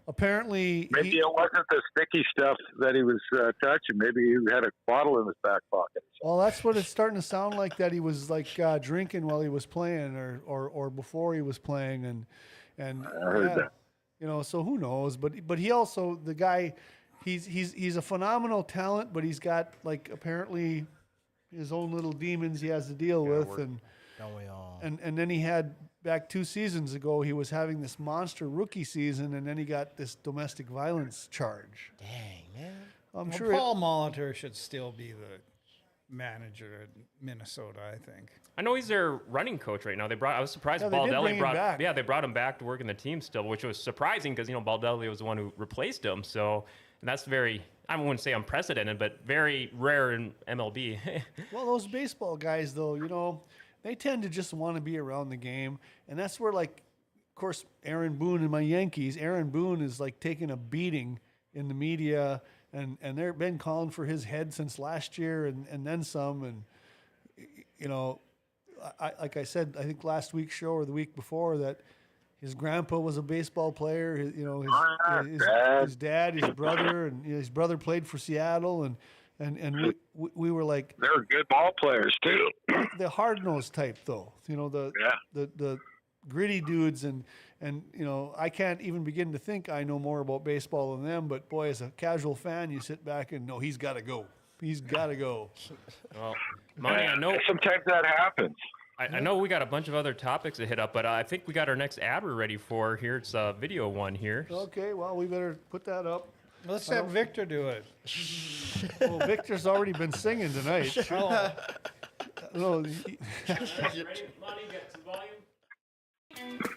apparently Maybe he- it wasn't the sticky stuff that he was uh, touching. Maybe he had a bottle in his back pocket. Well, that's what it's starting to sound like. That he was like uh, drinking while he was playing, or, or or before he was playing, and and heard yeah, that. you know. So who knows? But but he also the guy, he's he's he's a phenomenal talent, but he's got like apparently his own little demons he has to deal with, and Don't we all? and and then he had back two seasons ago he was having this monster rookie season, and then he got this domestic violence charge. Dang, man. I'm Well, sure. it- Paul Molitor should still be the manager at Minnesota, I think. I know he's their running coach right now. They brought. I was surprised Yeah, they Baldelli bring brought. back. Yeah, they brought him back to work in the team still, which was surprising because you know Baldelli was the one who replaced him. So and that's very. I wouldn't say unprecedented, but very rare in MLB. (laughs) Well, those baseball guys, though, you know, they tend to just want to be around the game, and that's where, like, of course, Aaron Boone and my Yankees. Aaron Boone is like taking a beating in the media, and and they've been calling for his head since last year, and and then some, and you know, I, like I said, I think last week's show or the week before that. His grandpa was a baseball player. His, you know, his, his, Dad. his dad, his brother, and his brother played for Seattle, and and and we, we, we were like, They're good ball players too. (clears throat) the hard nosed type though. You know the Yeah. the the gritty dudes and and you know I can't even begin to think I know more about baseball than them. But boy, as a casual fan, you sit back and know he's got to go. He's got to go. (laughs) well, Monty, I know. Sometimes that happens. I, I know we got a bunch of other topics to hit up, but uh, I think we got our next ad we're ready for here. It's a video one here. Okay, well we better put that up. Let's have Victor do it. (laughs) Well, Victor's already been singing tonight. (laughs) Oh, No, he-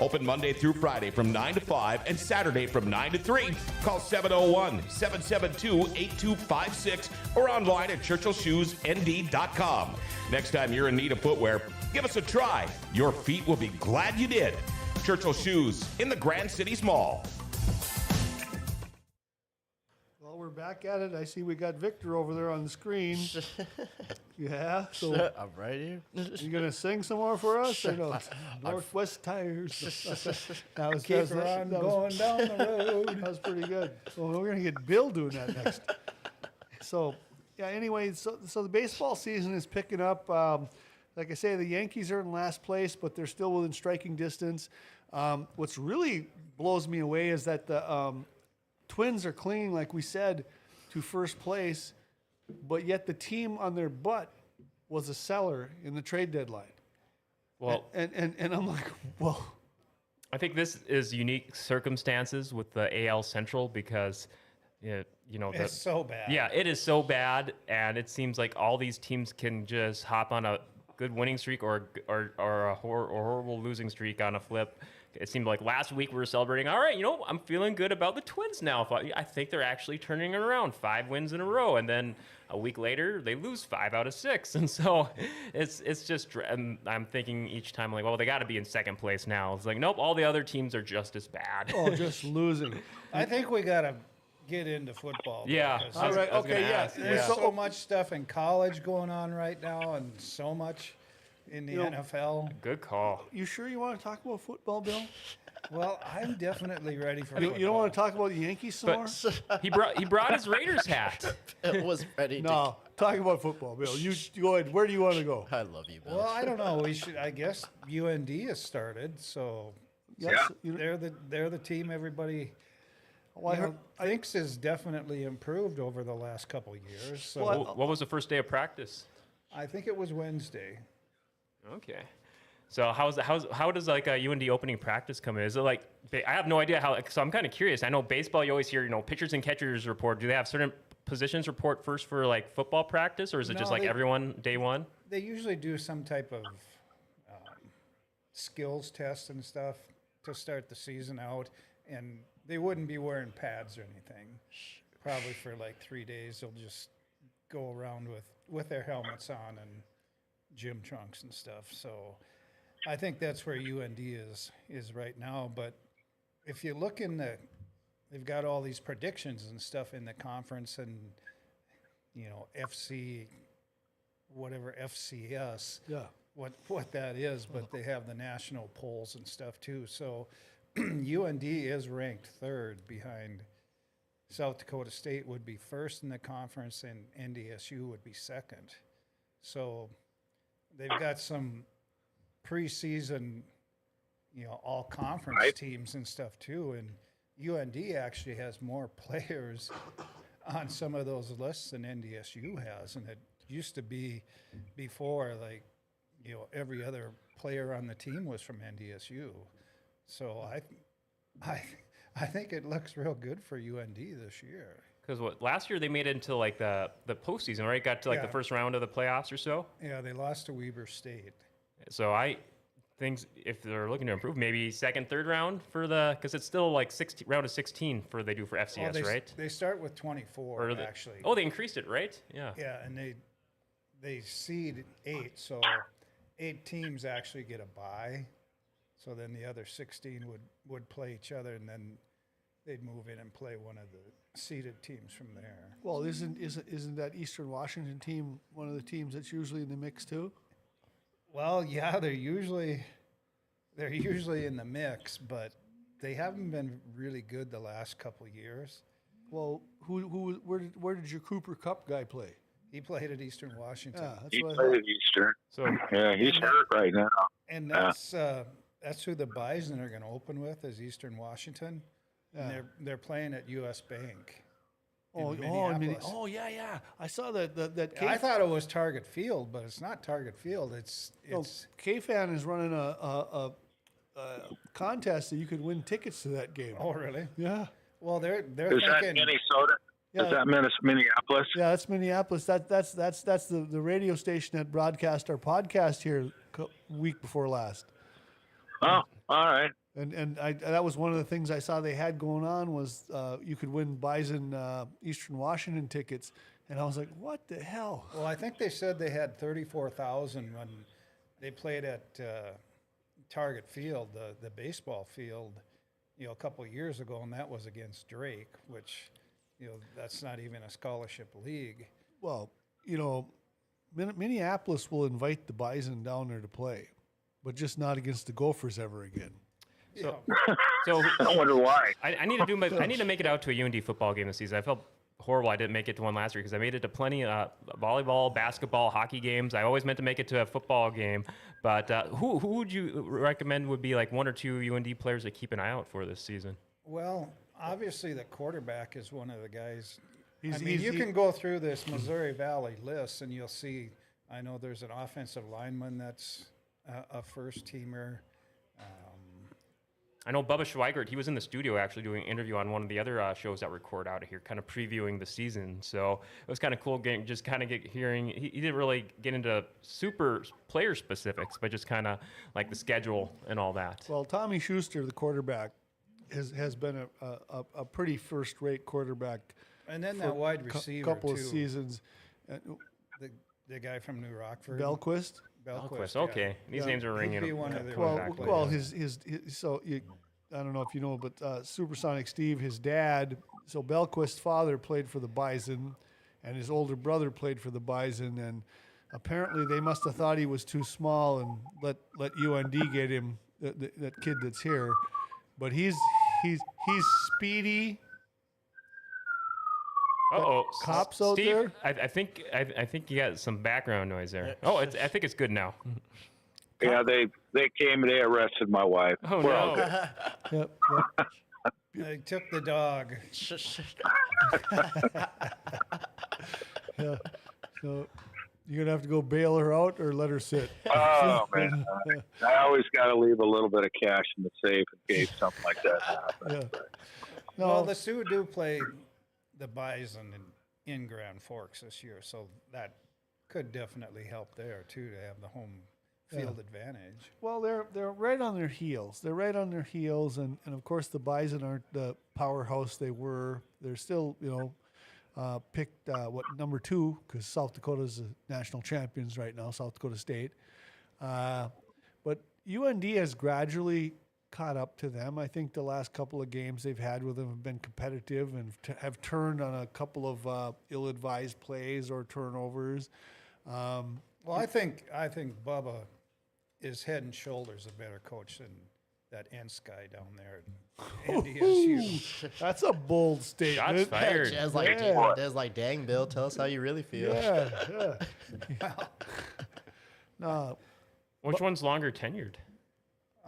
Open Monday through Friday from 9 to 5 and Saturday from 9 to 3. Call 701 772 8256 or online at churchillshoesnd.com. Next time you're in need of footwear, give us a try. Your feet will be glad you did. Churchill Shoes in the Grand Cities Mall. We're back at it. I see we got Victor over there on the screen. (laughs) Yeah. So I'm right here. you gonna sing some more for us? Or no? Northwest Tires. (laughs) that was, keep that was, her on that was- going down the road. That was pretty good. Well, we're gonna get Bill doing that next. So, yeah. Anyway, so so the baseball season is picking up. Um, like I say, the Yankees are in last place, but they're still within striking distance. Um, what's really blows me away is that the um, Twins are clinging, like we said, to first place, but yet the team on their butt was a seller in the trade deadline. Well, And and and I'm like, (laughs) well, I think this is unique circumstances with the AL Central because, you know, you know the, It's so bad. Yeah, it is so bad, and it seems like all these teams can just hop on a good winning streak or or, or a hor- or horrible losing streak on a flip. It seemed like last week we were celebrating. All right, you know, I'm feeling good about the Twins now. I, I think they're actually turning it around, five wins in a row, and then a week later they lose five out of six, (laughs) and so it's it's just. And um, I'm thinking each time like, well, they got to be in second place now. It's like, nope, all the other teams are just as bad. oh, just (laughs) losing. I think we got to get into football. Yeah. because I was- All right. I was Okay. Yeah. There's Yeah. so much stuff in college going on right now, and so much in the You know- NFL. Good call. You sure you want to talk about football, Bill? Well, I'm definitely ready for. You, you don't want to talk about the Yankees some more? But (laughs) he brought he brought his Raiders hat. (laughs) It was ready to. No, talk about football, Bill. You you go ahead. Where do you want to go? I love you, Bill. Well, I don't know. We should. I guess UND has started, so Yes, you they're the they're the team everybody well, I you heard, know, thinks has definitely improved over the last couple of years. So Well, Wh- What was the first day of practice? I think it was Wednesday. Okay. So how's how's how does like a UND opening practice come in? Is it like I have no idea how? So I'm kind of curious. I know baseball. You always hear you know pitchers and catchers report. Do they have certain positions report first for like football practice, or is it just like they- everyone day one? They usually do some type of um, skills test and stuff to start the season out, and they wouldn't be wearing pads or anything. Probably for like three days, they'll just go around with with their helmets on and gym trunks and stuff. So I think that's where UND is is right now. But if you look in the they've got all these predictions and stuff in the conference and you know FC whatever FCS Yeah. what what that is, but they have the national polls and stuff too. So (clears throat) UND is ranked third behind South Dakota State would be first in the conference and NDSU would be second. So they've got some preseason, you know, all conference Right. teams and stuff too. And UND actually has more (laughs) players on some of those lists than NDSU has. And it used to be before, like, you know, every other player on the team was from NDSU. So I, I, I think it looks real good for UND this year. Because what last year they made it into like the the postseason, right? Got to like the first round of the playoffs or so. Yeah, they lost to Weber State. So I things if they're looking to improve, maybe second, third round for the because it's still like 16, round of sixteen for they do for FCS, Well, they, right? They start with 24, actually. Oh, they increased it, right? Yeah. Yeah, and they they seed eight, so eight teams actually get a bye. So then the other 16 would would play each other, and then they'd move in and play one of the seeded teams from there. Well, isn't isn't isn't that Eastern Washington team one of the teams that's usually in the mix too? Well, yeah, they're usually they're usually in the mix, but they haven't been really good the last couple years. Well, who who where did where did your Cooper Kupp guy play? He played at Eastern Washington. Yeah, that's He what played thought. at Eastern. So Yeah, he's hurt right now. And that's uh, that's who the Bison are going to open with is Eastern Washington, and they're they're playing at U.S. Bank. in Oh, oh, in Minne- Minneapolis. oh, yeah, yeah. I saw that that that I K, thought it was Target Field, but it's not Target Field. It's oh, it's K-Fan is running a a, a a contest that you could win tickets to that game. oh really? Yeah, Well, they're they're Is that Minnesota? Yeah. Is that Minneapolis? yeah. That's Minneapolis. That that's that's that's the the radio station that broadcast our podcast here co- week before last. Oh, all right. And and I, that was one of the things I saw they had going on was uh, you could win Bison uh, Eastern Washington tickets, and I was like, what the hell? Well, I think they said they had thirty-four thousand when they played at uh, Target Field, the the baseball field, you know, a couple of years ago, and that was against Drake, which, you know, that's not even a scholarship league. Well, you know, Minneapolis will invite the Bison down there to play, but just not against the Gophers ever again. So (laughs) so I wonder why. I, I need to do my, I need to (laughs) make it out to a UND football game this season. I felt horrible I didn't make it to one last year because I made it to plenty of uh, volleyball, basketball, hockey games. I always meant to make it to a football game. But uh, who who would you recommend would be like one or two UND players to keep an eye out for this season? Well, obviously the quarterback is one of the guys. I mean, he's- you he- can go through this Missouri Valley list and you'll see. I know there's an offensive lineman that's a, a first teamer. I know Bubba Schweigert. He was in the studio actually doing an interview on one of the other uh, shows that record out of here, kind of previewing the season. So it was kind of cool getting just kind of get hearing. He, he didn't really get into super player specifics, but just kind of like the schedule and all that. Well, Tommy Schuster, the quarterback, has has been a a, a pretty first rate quarterback. And then that wide cou- receiver couple too. of seasons. The, the guy from New Rockford. Belquist. Belquist. Belquist, okay. These Yeah. names are ringing. be a- one of the- Well, quarterback well, his, his his so you, I don't know if you know, but uh, Supersonic Steve, his dad, so Belquist's father played for the Bison, and his older brother played for the Bison, and apparently they must have thought he was too small and let let UND get him that, that, that kid that's here, but he's he's he's speedy. Uh-oh. cops out Steve, there? I, I think I, I think you got some background noise there. Oh, it's, I think it's good now. (laughs) Yeah, they they came. They arrested my wife. Oh We're all no. good. (laughs) Yep, yep. They took the dog. (laughs) yeah. So you're gonna have to go bail her out or let her sit. Oh man, I always got to leave a little bit of cash in the safe in case something like that happens. Yeah. No, Well, the Sioux do play the Bison in, in Grand Forks this year, so that could definitely help there too to have the home field advantage. Well, they're they're right on their heels. They're right on their heels, and, and of course the Bison aren't the powerhouse they were. They're still you know uh, picked uh, what number two because South Dakota's the national champions right now. South Dakota State, uh, but UND has gradually caught up to them. I think the last couple of games they've had with them have been competitive and have turned on a couple of uh, ill-advised plays or turnovers. Um, Well, I think, I think Bubba is head and shoulders a better coach than that Entz guy down there at (laughs) NDSU. that's a bold statement. Shots fired. Des like, Yeah. Des like, dang, Bill, tell us how you really feel. Yeah, yeah. (laughs) no, Which one's longer tenured?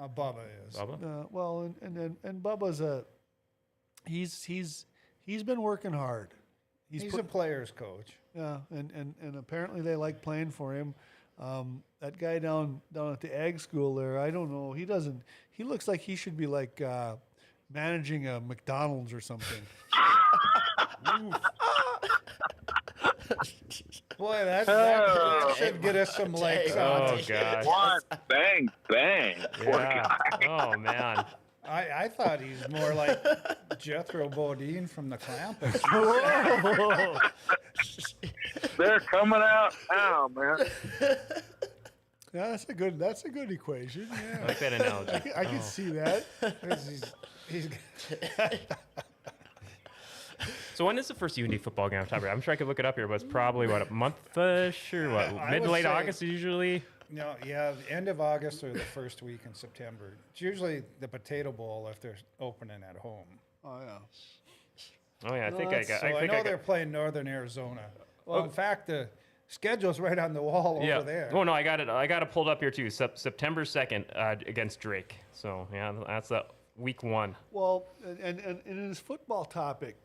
Uh, Bubba is. Bubba? Uh, well, and and and, and Bubba's a he's he's he's been working hard. He's, He's put, a player's coach. yeah, and, and and apparently they like playing for him. Um, that guy down down at the ag school there, I don't know. He doesn't. He looks like he should be like uh, managing a McDonald's or something. (laughs) Boy, that, oh, that, that should get us some likes on Oh it. gosh. One (laughs) bang bang. Poor Yeah. guy. Oh man. I, I thought he's more like Jethro Bodine from the Clampetts. (laughs) They're coming out now, man. Yeah, that's a good that's a good equation. I Yeah, like that analogy. can, (laughs) I can oh. see that. he's, he's, So when is the first UND football game? I'm I'm sure I could look it up here, but it's probably what a month-ish or what? I Mid to would late say- August usually. no, yeah, the end of August or the first week in September. It's usually the Potato Bowl if they're opening at home. Oh yeah. Oh yeah, I No, think I that's- got. So I I, think know I they're playing Northern Arizona. Well, in fact, the schedule's right on the wall Yeah. over there. Oh no, I got it. I got it pulled up here too. Sep- September second uh, against Drake. So yeah, that's the week one. Well, and, and, and in his football topic,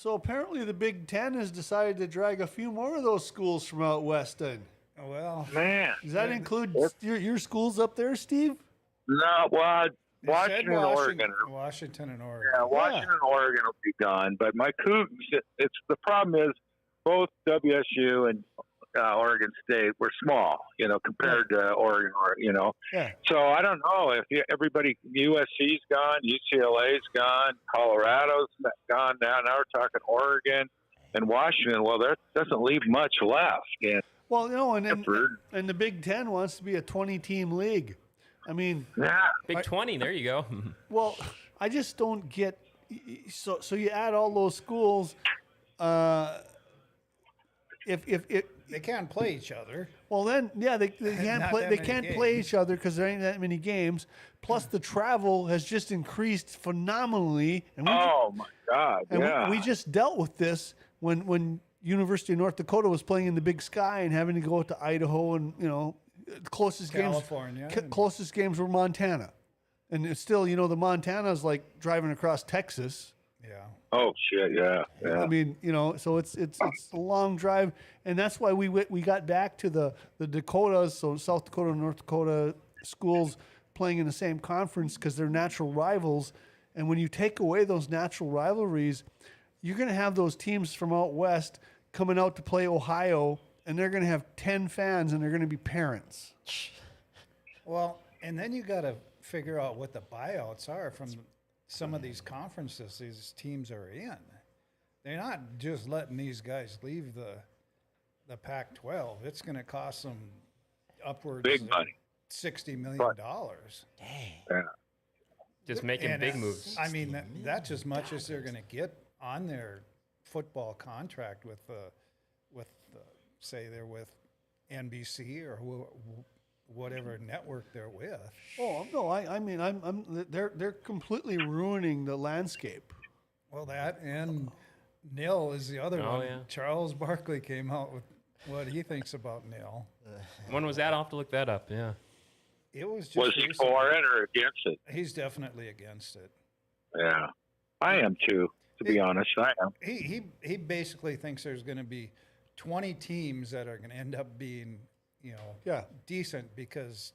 so apparently the Big Ten has decided to drag a few more of those schools from out west. Then oh, Well, Man. does that include your, your schools up there, Steve? No, well, they said Washington, and Oregon. Washington, Washington and Oregon. Yeah, Washington and Oregon will be gone. But my Cougs, it's the problem is both WSU and uh, Oregon State were small, you know, compared to Oregon, you know. Yeah. So I don't know if you, everybody USC's gone, UCLA's gone, Colorado's gone now. Now we're talking Oregon and Washington. Well, there doesn't leave much left. And Well, you know, and and, and the Big Ten wants to be a twenty-team league. I mean, yeah, Big twenty. There you go. (laughs) well, I just don't get. So so you add all those schools. Uh, if if if They can't play each other. Well, then, yeah, they, they (laughs) can't Not play. that They many can't play games. each other because there ain't that many games. Plus, the travel has just increased phenomenally, and we, Oh my God! and yeah. we, just dealt with this when when University of North Dakota was playing in the Big Sky and having to go out to Idaho, and you know, the closest California games, ca- and- closest games were Montana, and it's still, you know, the Montana's like driving across Texas. Yeah. oh shit! Yeah, yeah. I mean, you know, so it's it's it's a long drive, and that's why we went, we got back to the the Dakotas, so South Dakota and North Dakota schools playing in the same conference because they're natural rivals, and when you take away those natural rivalries, you're going to have those teams from out west coming out to play Ohio, and they're going to have ten fans, and they're going to be parents. Well, and then you got to figure out what the buyouts are from some of these conferences these teams are in. They're not just letting these guys leave the the Pac-12. It's going to cost them upwards Big of money. sixty million dollars. Dang. Yeah. Just making And, big uh, moves. I mean, that, that's as much as they're going to get on their football contract with the with the, say they're with NBC or who, whatever network they're with. Oh no, I, I mean, I'm, I'm they're they're completely ruining the landscape. Well, that and NIL is the other Oh, one. yeah. Charles Barkley came out with what he thinks about NIL. when was that? I'll have to look that up. Yeah. It was just Was he recently. for it or against it? He's definitely against it. Yeah, I am too. To be honest, I am. He he he basically thinks there's going to be 20 teams that are going to end up being, you know, Yeah. decent because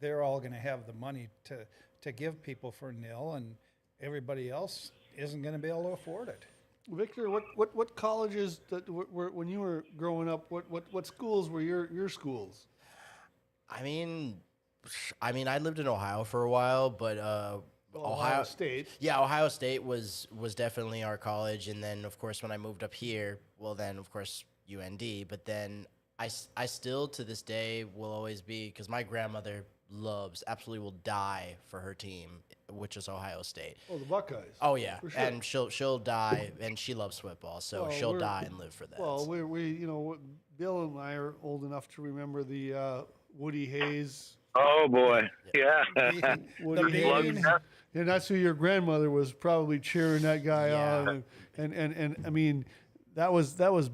they're all going to have the money to to give people for nil, and everybody else isn't going to be able to afford it. Victor, what, what, what colleges that were, were when you were growing up? What, what, what schools were your, your schools? I mean, I mean, I lived in Ohio for a while, but uh, Ohio State. Yeah, Ohio State was was definitely our college, and then of course when I moved up here, well then of course UND, but then I, s- I still to this day will always be because my grandmother loves, absolutely will die for her team, which is Ohio State. Oh, the Buckeyes. Oh yeah, sure. and she'll she'll die, and she loves football, so Well, she'll die and live for that. Well, we, we, you know, Bill and I are old enough to remember the uh, Woody Hayes. Oh boy, yeah. Woody (laughs) the Hayes. bean, And that's who your grandmother was probably cheering that guy Yeah. on. And, and, and, I mean, that was, that was,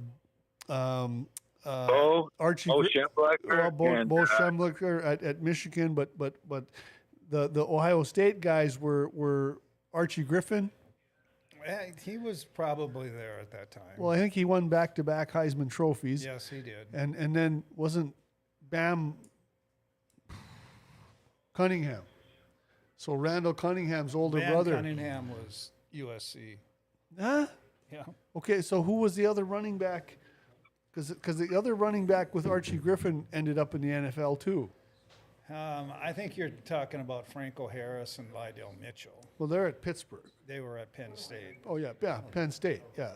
um, uh, Bo, Archie, Bo Gri- Schembechler well, Bo, and, Bo uh, at, at Michigan, but, but, but the, the Ohio State guys were, were Archie Griffin. he was probably there at that time. Well, I think he won back to back Heisman trophies. yes, he did. And, and then wasn't Bam Cunningham. So Randall Cunningham's older Van brother. Cunningham was USC. Huh? Yeah. Okay, so who was the other running back? Because the other running back with Archie Griffin ended up in the NFL too. Um, I think you're talking about Franco Harris and Lydell Mitchell. Well, they're at Pittsburgh. They were at Penn State. Oh yeah, yeah, Penn State. Yeah,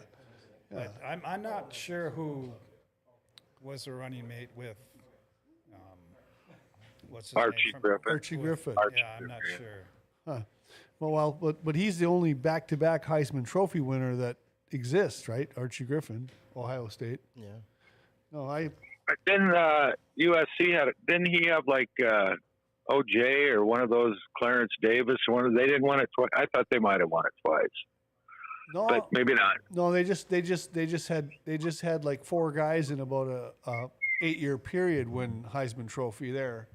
But I'm, I'm not sure who was the running mate with, um, what's his Archie name? from- Griffin. Archie Griffin. Archie Yeah, I'm not Griffin. sure. Well, well, but but he's the only back-to-back Heisman Trophy winner that exists, right? Archie Griffin, Ohio State. yeah. No, I Didn't uh, USC had? Didn't he have like uh, OJ or one of those Clarence Davis? One of they didn't want it twice. I thought they might have won it twice, no, but maybe not. no. They just they just they just had they just had like four guys in about a, a eight-year period win Heisman Trophy there.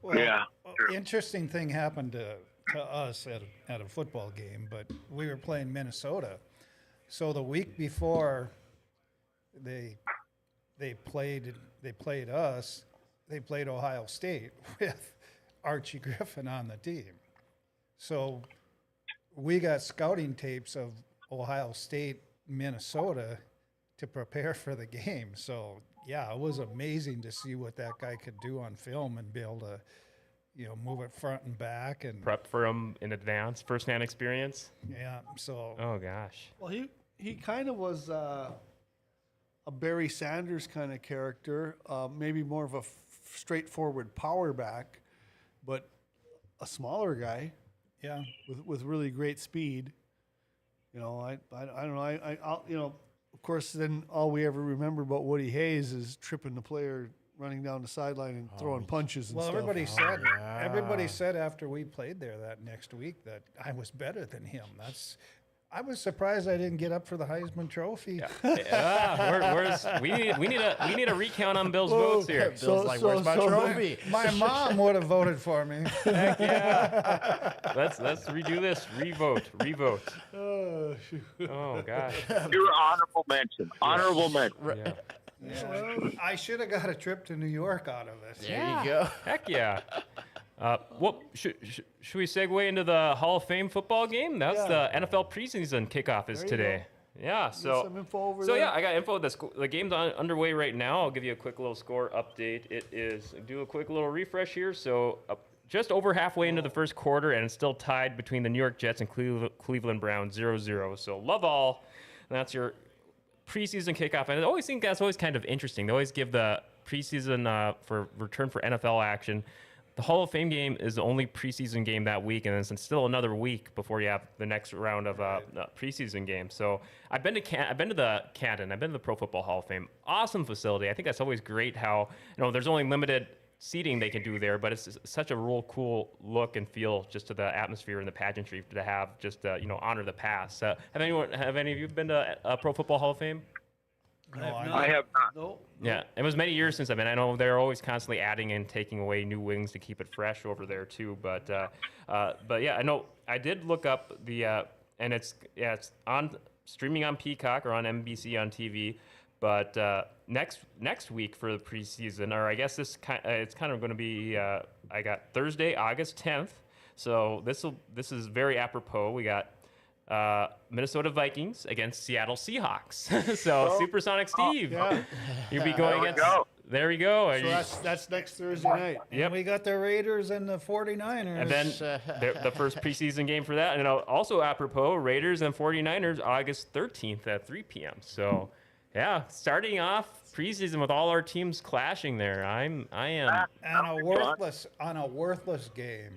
Well, Yeah, well, true. Interesting thing happened to, to us at a, at a football game, but we were playing Minnesota. So the week before they they played they played us, they played Ohio State (laughs) with Archie Griffin on the team. So we got scouting tapes of Ohio State, Minnesota to prepare for the game. So yeah, it was amazing to see what that guy could do on film and be able to, you know, move it front and back and Prep for them in advance, firsthand experience. yeah. So Oh gosh. Well, he he kind of was uh, a Barry Sanders kind of character, uh, maybe more of a f- straightforward power back, but a smaller guy yeah, with with really great speed. You know, I I, I don't know. I, I I'll, you know, of course, then all we ever remember about Woody Hayes is tripping the player, running down the sideline and throwing punches and well, stuff. everybody said everybody said after we played there that next week that I was better than him. That's I was surprised I didn't get up for the Heisman Trophy. Yeah, (laughs) where, where's we need we need a we need a recount on Bill's oh, votes here. Bill's So- like, so- "Where's my so- trophy?" My (laughs) mom would have voted for me. (laughs) Heck yeah! let's let's redo this. Revote. Revote. Oh, shoot. Oh gosh. You're honorable mention. Honorable mention. Yeah. Yeah. I should have got a trip to New York out of it. There you go. Heck yeah. Uh, what should, should we segue into the Hall of Fame football game? That's Yeah. the NFL preseason kickoff is today. Yeah. So some info over so there? yeah, I got info. The the game's on, underway right now. I'll give you a quick little score update. It is do a quick little refresh here. So. Uh, just over halfway into the first quarter, and it's still tied between the New York Jets and Cleve- Cleveland Browns 0 0. So, love all. That's your preseason kickoff, and I always think that's always kind of interesting. They always give the preseason uh, for return for NFL action. The Hall of Fame game is the only preseason game that week, and then it's still another week before you have the next round of uh, uh, preseason games. So I've been to Can- I've been to the Canton, I've been to the Pro Football Hall of Fame. Awesome facility. I think that's always great. How you know there's only limited seating they can do there, but it's such a real cool look and feel just to the atmosphere and the pageantry to have just uh, you know honor the past. Uh, have anyone have any of you been to a Pro Football Hall of Fame? No, I, I have not. no. Yeah, it was many years since I've been. I know they're always constantly adding and taking away new wings to keep it fresh over there too. But uh, uh, but yeah, I know I did look up the uh, and it's yeah it's on streaming on Peacock or on NBC on TV. But uh, next next week for the preseason, or I guess this kind uh, it's kind of going to be uh, I got Thursday, August 10th. So this will this is very apropos. We got uh, Minnesota Vikings against Seattle Seahawks. (laughs) so Supersonic Steve, Yeah. (laughs) you'll be going we against. go. There we go. So you- that's that's next Thursday night. Yep. we got the Raiders and the 49ers. and then the, the first preseason game for that. And also apropos, Raiders and 49ers August 13th at 3 p.m. So Yeah, starting off preseason with all our teams clashing there. I'm I am On a worthless, on a worthless game.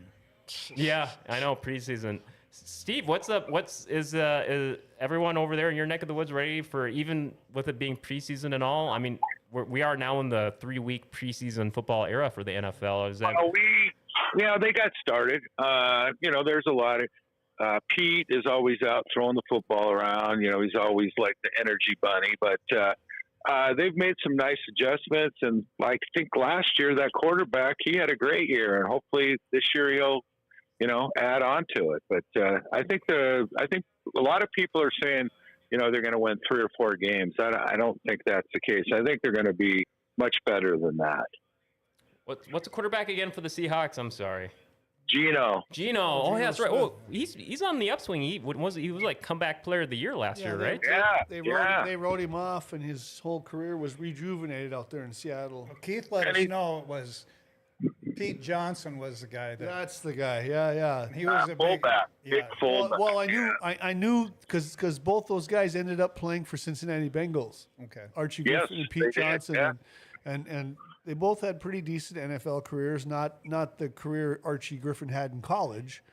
yeah, I know preseason. Steve, what's up? What's is uh is everyone over there in your neck of the woods ready for even with it being preseason and all? I mean, we're, we are now in the three week preseason football era for the NFL. Is that Uh, we, yeah, they got started. Uh, you know, there's a lot of. Uh, Pete is always out throwing the football around. You know, he's always like the energy bunny. But uh, uh, they've made some nice adjustments, and I think last year that quarterback he had a great year, and hopefully this year he'll, you know, add on to it. But uh, I think the I think a lot of people are saying, you know, they're going to win three or four games. I, I don't think that's the case. I think they're going to be much better than that. what, what's the quarterback again for the Seahawks? I'm sorry. Gino, Gino. Oh, yeah, that's right. Smith. Oh, he's he's on the upswing. He was he was like comeback player of the year last year, they- right? They, Yeah, they, yeah. wrote, they wrote him off, and his whole career was rejuvenated out there in Seattle. Keith let And us he- know it was Pete Johnson was the guy that That's the guy. Yeah, yeah. he was a big fullback, big yeah. Well, fullback. well, I knew, I, I knew, because because both those guys ended up playing for Cincinnati Bengals. Okay. Archie Yes, Griffin and they Pete did, Johnson, yeah. and, and and they both had pretty decent NFL careers. Not not the career Archie Griffin had in college,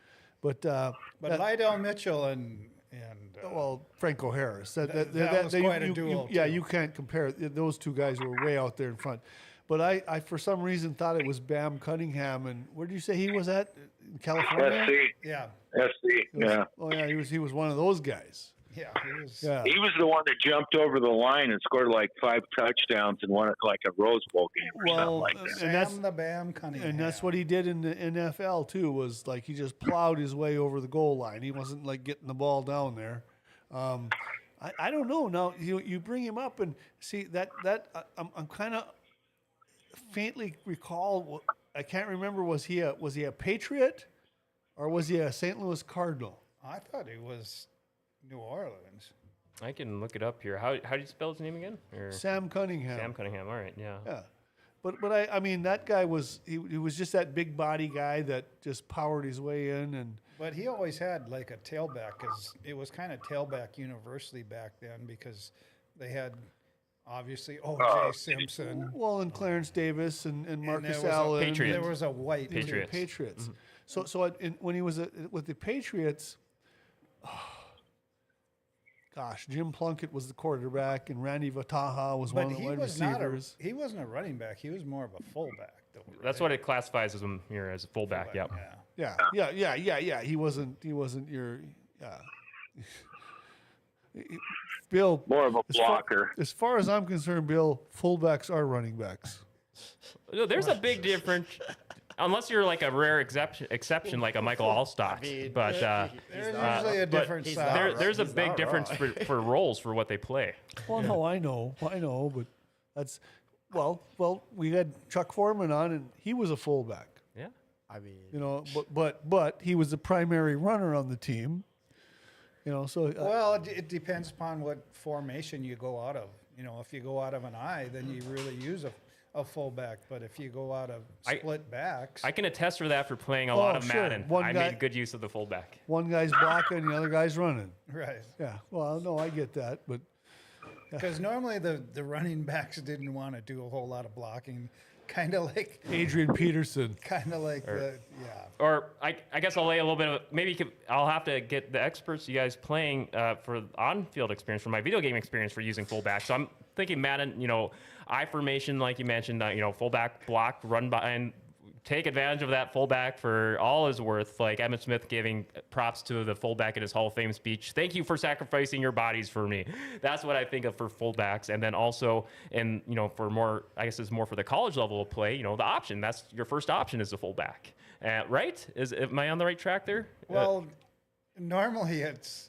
but uh, But that- Lydell Mitchell and and uh, well, Franco Harris. That, That- that, that was quite a you- you- duo, yeah, you can't compare. Those two guys were way out there in front. But I, I, for some reason, thought it was Bam Cunningham. And where did you say he was at? In California. SC, yeah, SC, was- yeah. Oh yeah, he was. He was one of those guys. yeah, he was. Yeah. He was the one that jumped over the line and scored like five touchdowns and won like a Rose Bowl game or something like that. Sam and that's the Bam Cunningham. and that's what he did in the NFL too. Was like he just plowed his way over the goal line. He wasn't like getting the ball down there. Um, I, I don't know. Now you you bring him up and see that that I- I'm I'm kind of faintly recall. I can't remember. Was he a was he a Patriot or was he a St. Louis Cardinal? I thought he was New Orleans. I can look it up here. How how do you spell his name again? Or Sam Cunningham. Sam Cunningham. All right, yeah. Yeah. But but I, I mean that guy was he, he was just that big body guy that just powered his way in and But he always had like a tailback because it was kind of tailback university back then because they had obviously O.J. Oh, uh, Simpson. well and Clarence Davis and, and and Marcus there was a- Allen Patriot. There was a white. and the Patriots. Patriots. Mm-hmm. So so at- in, when he was at, with the Patriots, (sighs) gosh, Jim Plunkett was the quarterback and Randy Vataha was But one of the wide was not a. receivers. He wasn't a running back. He was more of a fullback. Though, That's what it classifies as him here as a fullback. Fullback, Yeah. Yeah, yeah, yeah, yeah, yeah. He wasn't. He wasn't your. Yeah. (laughs) Bill, More of a as far- blocker. as far as I'm concerned, Bill, fullbacks are running backs. No, There's a big difference. Unless you're like a rare exception, exception like a Michael Alstott, mean, but uh, There's not usually a but different he's there, wrong. there's a He's big not difference for, for roles for what they play. Well, no, I know, I know, but that's well, well, we had Chuck Foreman on, and he was a fullback. Yeah. I mean, You know, but but but he was the primary runner on the team. You know, so uh, Well, it, it depends upon what formation you go out of. You know, if you go out of an I, then you really use a, a fullback. But if you go out of I- split backs, I can attest for that for playing a lot Oh, of sure. Madden. One I guy- made good use of the fullback. one guy's blocking, the other guy's running. right? Yeah, well, no, I get that, but Because normally the, the running backs didn't want to do a whole lot of blocking, kind of like Adrian Peterson. kind of like the yeah. Or I, I guess I'll lay a little bit of maybe you could, I'll have to get the experts, you guys playing uh, for on-field experience, for my video game experience for using fullback. So I'm thinking Madden, you know, I formation like you mentioned, uh, you know, fullback block, run by, and take advantage of that fullback for all his worth. Like Emmitt Smith giving props to the fullback in his Hall of Fame speech. Thank you for sacrificing your bodies for me. That's what I think of for fullbacks. And then also, and you know, for more, I guess it's more for the college level of play. You know, the option. That's your first option is a fullback, uh, right? Is am I on the right track there? Uh, Well, normally it's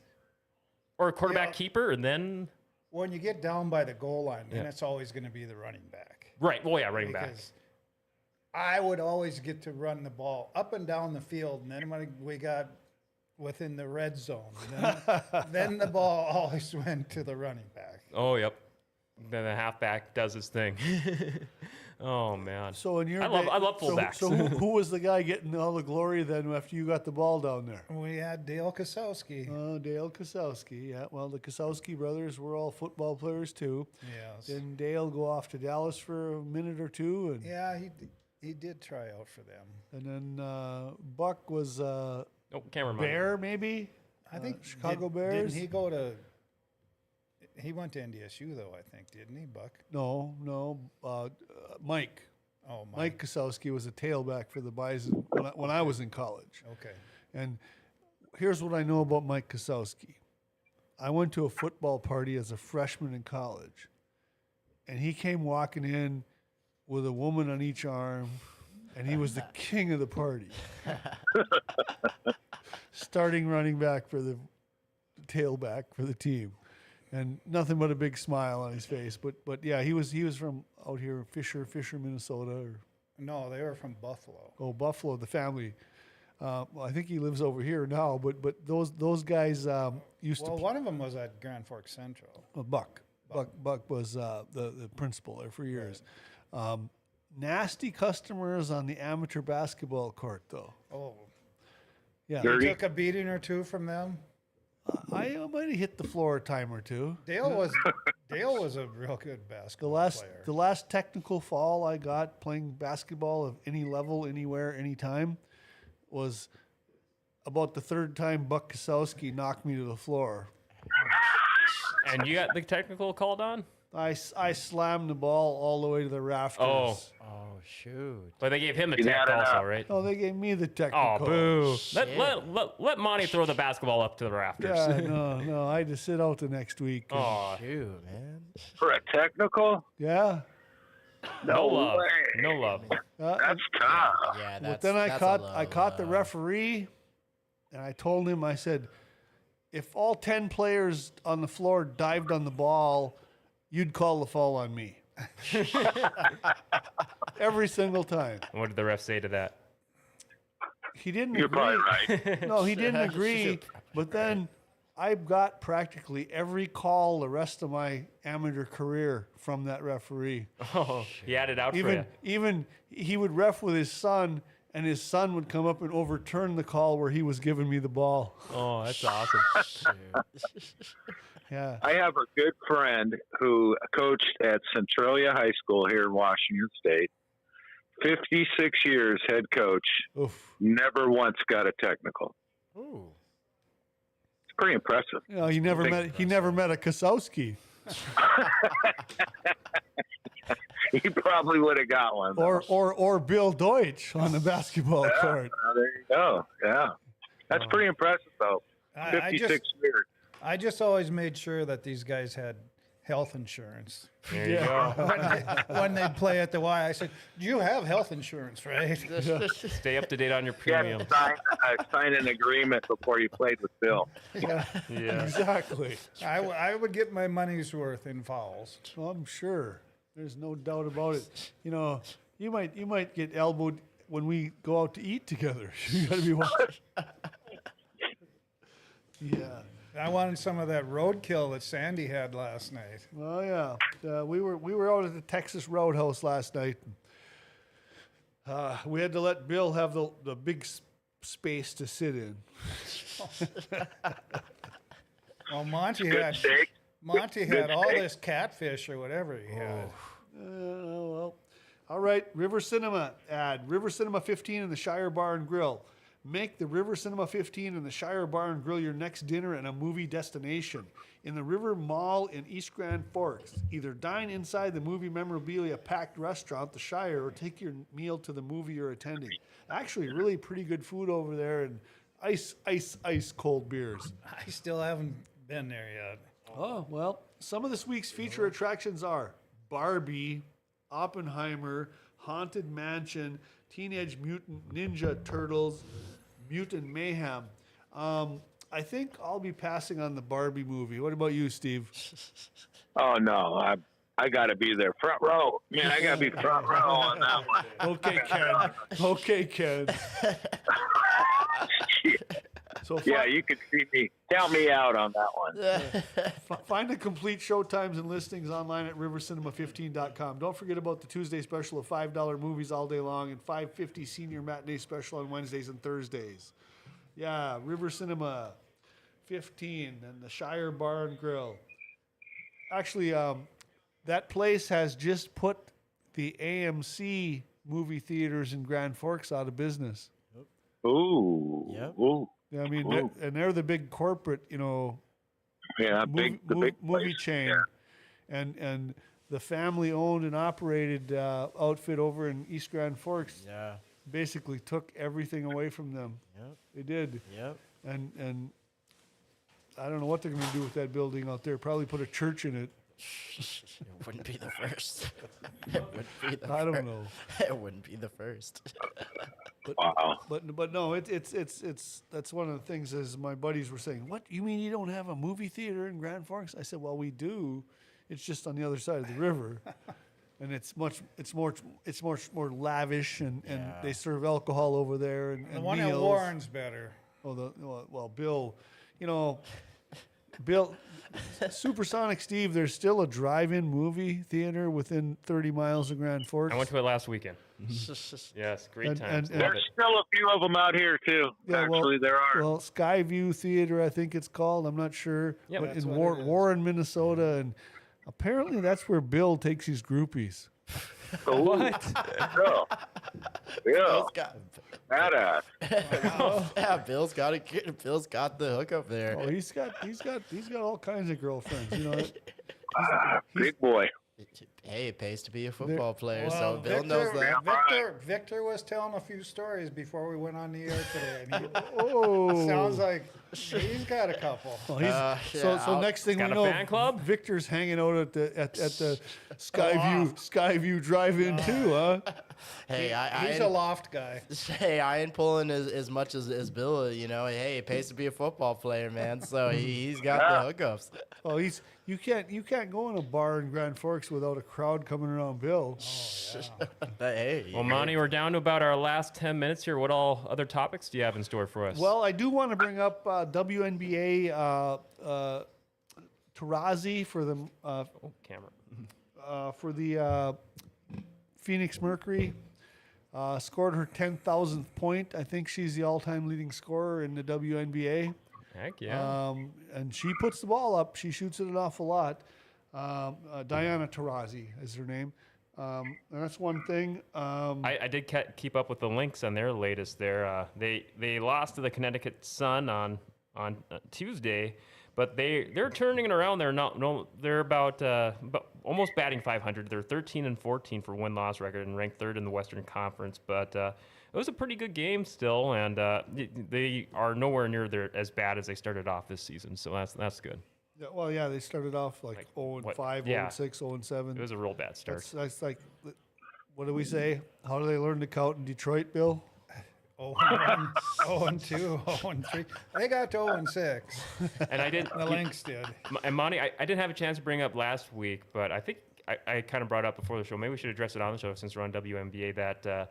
or a quarterback keeper, and then when you get down by the goal line, then Yeah. it's always going to be the running back. right. Well, yeah, running back. Because I would always get to run the ball up and down the field, and then when we got within the red zone, then, (laughs) then the ball always went to the running back. Oh, yep. Then the halfback does his thing. (laughs) Oh man. So in your I love- day- I love so- fullbacks. So, who, (laughs) who was the guy getting all the glory then after you got the ball down there? We had Dale Kosowski. Oh, Dale Kosowski. Yeah, well, the Kosowski brothers were all football players too. yes. Didn't Dale go off to Dallas for a minute or two, and Yeah, he d- he did try out for them. and then uh, Buck was uh, Oh, camera money. Bear maybe. I Uh, think Chicago did, Bears? Didn't he go to? He went to NDSU though, I think, didn't he, Buck? No, no. Uh, uh, Mike. Oh, Mike Mike. Kosowski was a tailback for the Bison when I, when I was in college. Okay. And here's what I know about Mike Kosowski. I went to a football party as a freshman in college, and he came walking in with a woman on each arm, and he was the (laughs) king of the party. (laughs) Starting running back for the tailback for the team, and nothing but a big smile on his face. But but yeah, he was he was from out here, Fisher, Fisher, Minnesota, or No, they were from Buffalo. oh Buffalo, the family. Uh, well, I think he lives over here now, but but those those guys um, used Well, to one of them was at Grand Forks Central. uh, Buck. Buck Buck was uh, the the principal there for years. Um, nasty customers on the amateur basketball court, though. Oh, Yeah, you Dirty. took a beating or two from them. I uh, might have hit the floor a time or two. Dale was Dale was a real good The basketball last player. the last technical fall I got playing basketball of any level, anywhere, anytime, was about the third time Buck Kosowski knocked me to the floor. And you got the technical called on? I, s- I slammed the ball all the way to the rafters. Oh. Oh shoot! But they gave him the You tech had also, up. right? No, they gave me the technical. Oh, boo. Let, let, let, let Monty throw the basketball up to the rafters. Yeah, (laughs) no, no. I had to sit out the next week. Oh, Shoot, man. For a technical? Yeah. no love. way. No love. Uh, That's tough. Yeah, that's tough. but then I that's a caught low, I caught the uh, referee, and I told him I said, if all ten players on the floor dived on the ball, you'd call the fall on me. (laughs) Every single time. What did the ref say to that? He didn't You're agree. probably right. (laughs) No, he (laughs) didn't agree. But then I got practically every call the rest of my amateur career from that referee. Oh, he had it out for Even you. even he would ref with his son, and his son would come up and overturn the call where he was giving me the ball. Oh, that's awesome. Yeah. I have a good friend who coached at Centralia High School here in Washington State. 56 years head coach, Oof. never once got a technical. Ooh. It's pretty impressive. You know, he never met he never met a Kosowski (laughs) He probably would have got one. though. or or or Bill Deutsch on the basketball court. Oh, there you go. Yeah. That's pretty impressive, though. I, I 56 just years. I just always made sure that these guys had health insurance There you go. (laughs) when they, when they play at the Y. I said, "You have health insurance, right?" (laughs) Stay up to date on your You had premium. to sign, uh, sign an agreement before you played with Bill. (laughs) Yeah, Yeah. exactly. I, w- I would get my money's worth in fouls. Well, I'm sure. There's no doubt about it. You know, you might you might get elbowed when we go out to eat together. You got to be watching. yeah. I wanted some of that roadkill that Sandy had last night. Well, yeah. Uh, we were we were out at the Texas Roadhouse last night. Uh, we had to let Bill have the the big s- space to sit in. (laughs) Well, Monty Good had steak. Monty Good had all steak. this catfish or whatever he had. Uh, well, all right. River Cinema ad. River Cinema 15 in the Shire Bar and Grill. Make the River Cinema 15 and the Shire Bar and Grill your next dinner and a movie destination. In the River Mall in East Grand Forks, either dine inside the movie memorabilia packed restaurant, the Shire, or take your meal to the movie you're attending. Actually, really pretty good food over there and ice, ice, ice cold beers. I still haven't been there yet. Oh, well, some of this week's feature attractions are Barbie, Oppenheimer, Haunted Mansion, Teenage Mutant Ninja Turtles, Mutant Mayhem. Um, I think I'll be passing on the Barbie movie. What about you, Steve? (laughs) Oh, no. I, I got to be there front row. Man, I got to be front row on that (laughs) one. Okay, Ken. Okay, Ken. (laughs) So Yeah, you could see me. Count me out on that one. fi- find the complete show times and listings online at rivercinema15.com. Don't forget about the Tuesday special of $5 movies all day long and 550 senior matinee special on Wednesdays and Thursdays. Yeah, River Cinema 15 and the Shire Bar and Grill. Actually, um, that place has just put the AMC movie theaters in Grand Forks out of business. Ooh. Yep. Ooh. Yeah, I mean, they're- and they're the big corporate, you know, Yeah, mov- big, the big movie place. chain, Yeah. and and the family owned and operated uh, outfit over in East Grand Forks yeah. basically took everything away from them. Yep. They did, Yep. and and I don't know what they're going to do with that building out there. Probably put a church in it. (laughs) It wouldn't be the first. (laughs) it wouldn't be the I don't fir- know. (laughs) It wouldn't be the first. Wow. But but no, it's it's it's it's that's one of the things as my buddies were saying. What you mean you don't have a movie theater in Grand Forks? I said, well, we do. It's just on the other side of the river, (laughs) and it's much it's more it's much more lavish, and, and they serve alcohol over there and, The one meals. at Warren's better. Oh, the well, well, Bill, you know, Bill, Supersonic Steve. There's still a drive-in movie theater within 30 miles of Grand Forks. I went to it last weekend. Mm-hmm. Yes, great And- times. and- Love There's still a few of them out here too. Yeah, well- Actually, there are. Well, Skyview Theater, I think it's called. I'm not sure. Yep. but in War- Warren, Minnesota, and apparently that's where Bill takes his groupies. Ooh, What? yeah. (laughs) Yeah. Bill's got, Badass. (laughs) yeah, Bill's got it. Bill's got the hookup there. Oh, he's got he's got he's got all kinds of girlfriends. You know, (laughs) Ah, big boy. Hey, it pays to be a football player, so Well, Bill Victor, knows that. Victor, Victor was telling a few stories before we went on the air today, and he oh, sounds like he's got a couple. (laughs) Well, he's, Uh, so yeah, so I'll- next thing Got we a know, fan club? Victor's hanging out at the at, at the Skyview Skyview Drive-In too, huh? (laughs) Hey, I, I He's ain't- a loft guy. (laughs) Hey, I ain't pulling as, as much as, as Bill, you know. Hey, it pays to be a football player, man. So he, he's got the hookups. Oh, he's you can't you can't go in a bar in Grand Forks without a crowd coming around Bill. But (laughs) hey, Well, Monty, we're down to about our last 10 minutes here. What all other topics do you have in store for us? Well, I do want to bring up uh, WNBA uh, uh, Taurasi for the uh, oh, camera. uh, for the uh, Phoenix Mercury. Uh, scored her 10,000th point. I think she's the all-time leading scorer in the WNBA. Heck yeah. Um, and she puts the ball up. She shoots it an awful lot. Um, uh, Diana Taurasi is her name. Um, and that's one thing. Um, I, I did ke- keep up with the Lynx on their latest. There, uh, they they lost to the Connecticut Sun on on uh, Tuesday, but they they're turning it around. They're not no, they're about uh, about almost batting 500. They're 13 and 14 for win loss record and ranked third in the Western Conference. But uh, it was a pretty good game still, and uh, they are nowhere near their as bad as they started off this season. So that's that's good. yeah, well, yeah, they started off like, Like, 0 and what- 5, 0 and 6, 0 and 7. It was a real bad start. That's, that's like, what do we say? How do they learn to count in Detroit, Bill? Oh one, oh and (laughs) two, oh and three. They got to 0 and 6. And I didn't. (laughs) The Lynx did. And Monty, I, I didn't have a chance to bring up last week, but I think I, I kind of brought up before the show. Maybe we should address it on the show since we're on WNBA. That uh,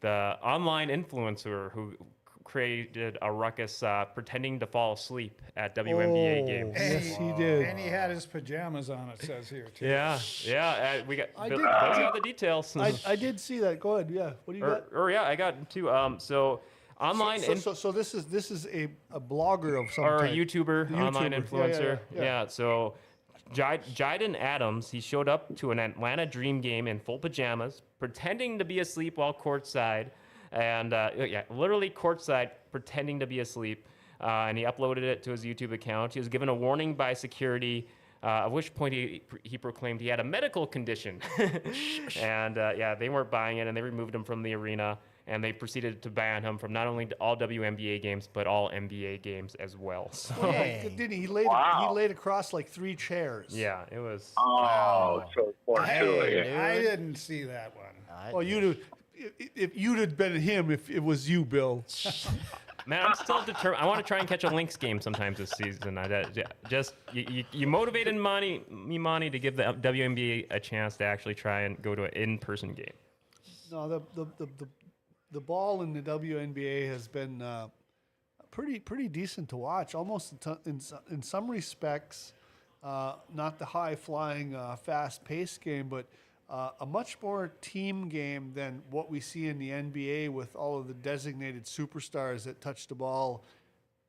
the online influencer who created a ruckus uh, pretending to fall asleep at WNBA Oh, games. Yes, he did. And he had his pajamas on, it says here, too. Yeah, yeah. Uh, we got. I Bill, did- Bill's got the details. I, I did see that. Go ahead. Yeah. What do you or, got? or yeah, I got two. Um, so online So, inf- so, so this is this is a, a blogger of some kind. or a type. YouTuber, The online YouTuber. Yeah, yeah, influencer. yeah, yeah. so Jid- Jidion Adams, he showed up to an Atlanta Dream game in full pajamas, pretending to be asleep while courtside, and uh, yeah, literally courtside, pretending to be asleep. Uh, and he uploaded it to his YouTube account. He was given a warning by security. Uh, at which point he, he proclaimed he had a medical condition. (laughs) and uh, yeah, they weren't buying it and they removed him from the arena. And they proceeded to ban him from not only all WNBA games, but all NBA games as well. (laughs) So Didn't he? He laid Wow. he laid across like three chairs. yeah, it was. Oh, so poor Hey, I didn't see that one. I- Well, you'd have, if, if you'd have been him, if it was you, Bill. (laughs) Man, I'm still determined. I want to try and catch a Lynx game sometimes this season. I just you, you, you motivated Monty, me, Monty, to give the WNBA a chance to actually try and go to an in-person game. No, the the, the, the, the ball in the WNBA has been uh, pretty pretty decent to watch. Almost in, in, in some respects, uh, not the high flying, uh, fast paced game, but uh, a much more team game than what we see in the NBA with all of the designated superstars that touch the ball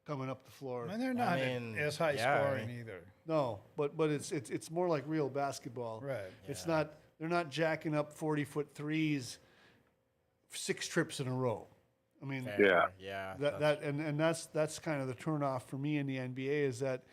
coming up the floor. And they're not mean, as high yeah, scoring mean- either. No, but but it's it's it's more like real basketball. Right. It's not they're not jacking up forty foot threes six trips in a row. I mean Yeah. Yeah. that that and, and that's that's kind of the turnoff for me in the NBA is that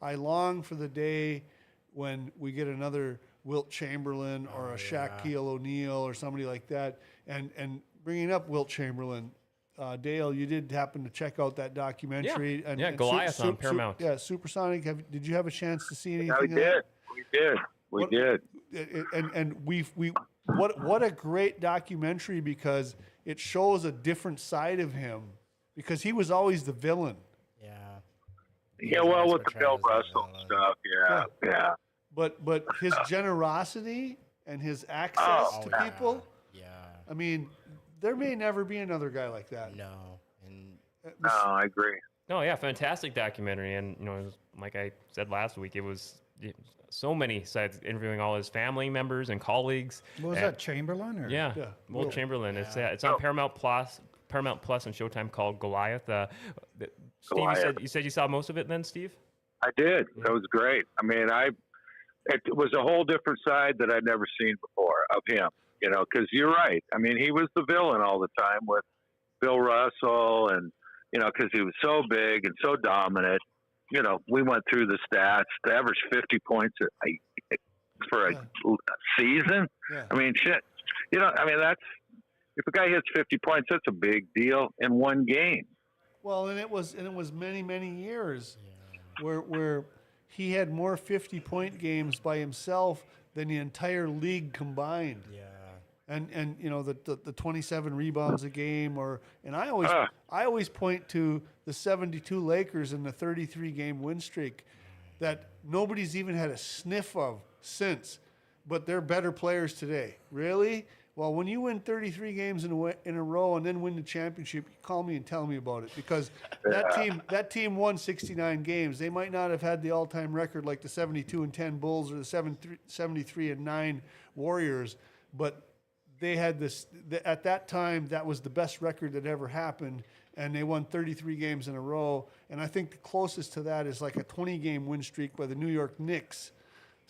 I long for the day when we get another Wilt Chamberlain or a Shaquille O'Neal or somebody like that. And and bringing up Wilt Chamberlain, uh, Dale, you did happen to check out that documentary. and, Yeah, and Goliath on Paramount. yeah, Supersonic. Have, did you have a chance to see anything? Yeah, we of that? did. We did. We What- did. it- it- and and we we what what a great documentary because it shows a different side of him because he was always the villain. Yeah. Yeah, well, with the Bill Russell stuff, yeah, yeah. But but his generosity and his access Oh, to yeah. people, Yeah. I mean, there may never be another guy like that. No. And Uh, No, I agree. No, yeah, fantastic documentary, and you know, it was, like I said last week, it was so many sides interviewing all his family members and colleagues. What was and- that, Chamberlain? Or? Yeah, Yeah, Will Will. Chamberlain. It's uh, it's on Paramount Plus, Paramount Plus and Showtime called Goliath. Uh, th- Steve, you Goliath. said you said you saw most of it then, Steve. I did. That was great. I mean, I it was a whole different side that I'd never seen before of him. You know, because you're right. I mean, he was the villain all the time with Bill Russell, and you know, because he was so big and so dominant. You know, we went through the stats. The average 50 points a, for a season. Yeah. I mean, shit. You know, I mean, that's if a guy hits 50 points, that's a big deal in one game. Well, and it was and it was many many years where where he had more fifty point games by himself than the entire league combined. yeah. and and you know the, the, the 27 rebounds a game or and I always Ah. I always point to the 72 Lakers and the 33 game win streak that nobody's even had a sniff of since but they're better players today really well when you win 33 games in a, in a row and then win the championship you call me and tell me about it because that team that team won 69 games. They might not have had the all-time record like the 72 and 10 Bulls or the 73 73 and 9 Warriors but they had this th- at that time that was the best record that ever happened and they won 33 games in a row. And i think the closest to that is like a 20 game win streak by the new york knicks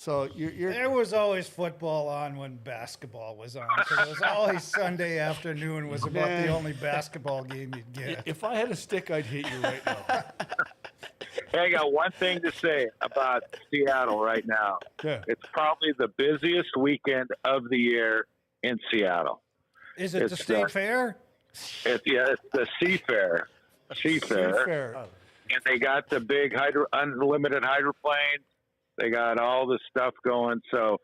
so you're, you're There was always football on when basketball was on. 'cause it was always (laughs) Sunday afternoon was about the only basketball game you'd get. if i had a stick i'd hit you right now (laughs) Hey, I got one thing to say about Seattle right now. Yeah. It's probably the busiest weekend of the year in Seattle. Is it the It's, state uh, fair? It's yeah, it's the Seafair. Seafair. fair And they got the big hydro unlimited hydroplanes. They got all the stuff going. So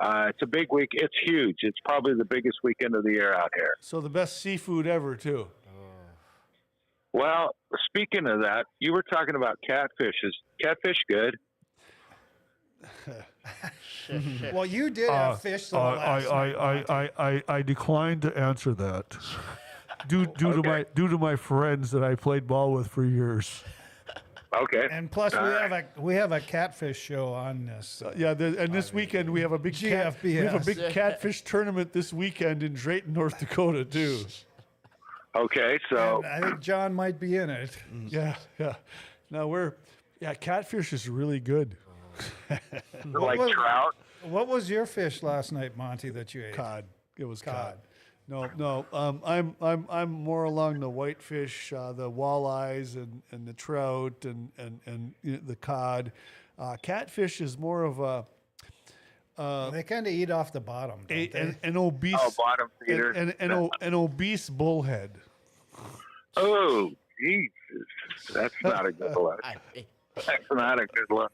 uh, it's a big week. It's huge. It's probably the biggest weekend of the year out here. so the best seafood ever too Well, speaking of that, you were talking about catfish. Is catfish good? Well, you did have fish the last night. I, I, I declined to answer that (laughs) due, due to my due to my friends that I played ball with for years. Okay. And plus, we have a we have a catfish show on this. Uh, yeah, there, and this weekend we have a big cat, we have a big catfish tournament this weekend in Drayton, North Dakota too. Okay. So And I think John might be in it. Yeah, yeah. No, we're yeah. Catfish is really good. like was- trout. What was your fish last night, Monty, that you ate? Cod. It was cod. Cod. No, no. Um, I'm I'm I'm more along the whitefish, uh, the walleyes, and, and the trout, and and and you know, the cod. Uh, catfish is more of a, they kind of eat off the bottom. Don't a they? an, an obese Oh, bottom feeder. an, an, o- an obese bullhead. Oh, Jesus. That's not a good look. (laughs) That's not a good look.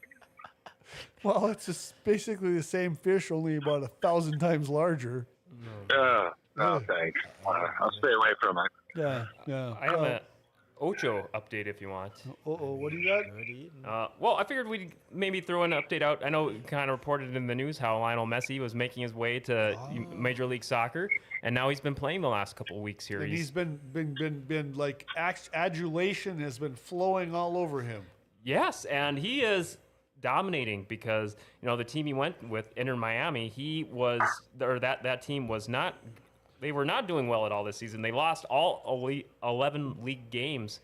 Well, it's just basically the same fish, only about a thousand times larger. Uh, no, thanks. Uh, I'll stay away from it. Yeah, yeah. I have Well, a Ocho update if you want. Uh oh, what do you got? Uh, well, I figured we'd maybe throw an update out. I know it kind of reported in the news how Lionel Messi was making his way to Major League Soccer, and now he's been playing the last couple of weeks here. And He's- he's been been been been like adulation has been flowing all over him. Yes, and he is dominating because you know the team he went with, Inter Miami, he was or that that team was not. They were not doing well at all this season. They lost all 11 league games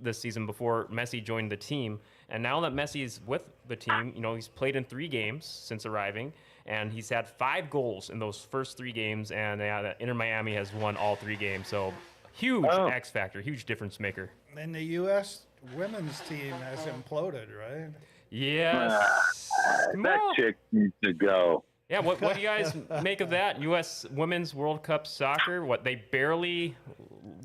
this season before Messi joined the team. And now that Messi is with the team, you know, he's played in three games since arriving, and he's had five goals in those first three games. And uh, Inter Miami has won all three games. So huge Oh. X factor, huge difference maker. And the U.S. women's team has imploded, right? Yes. Come That chick needs to go. Yeah, what, what do you guys (laughs) make of that? U.S. Women's World Cup soccer. What they barely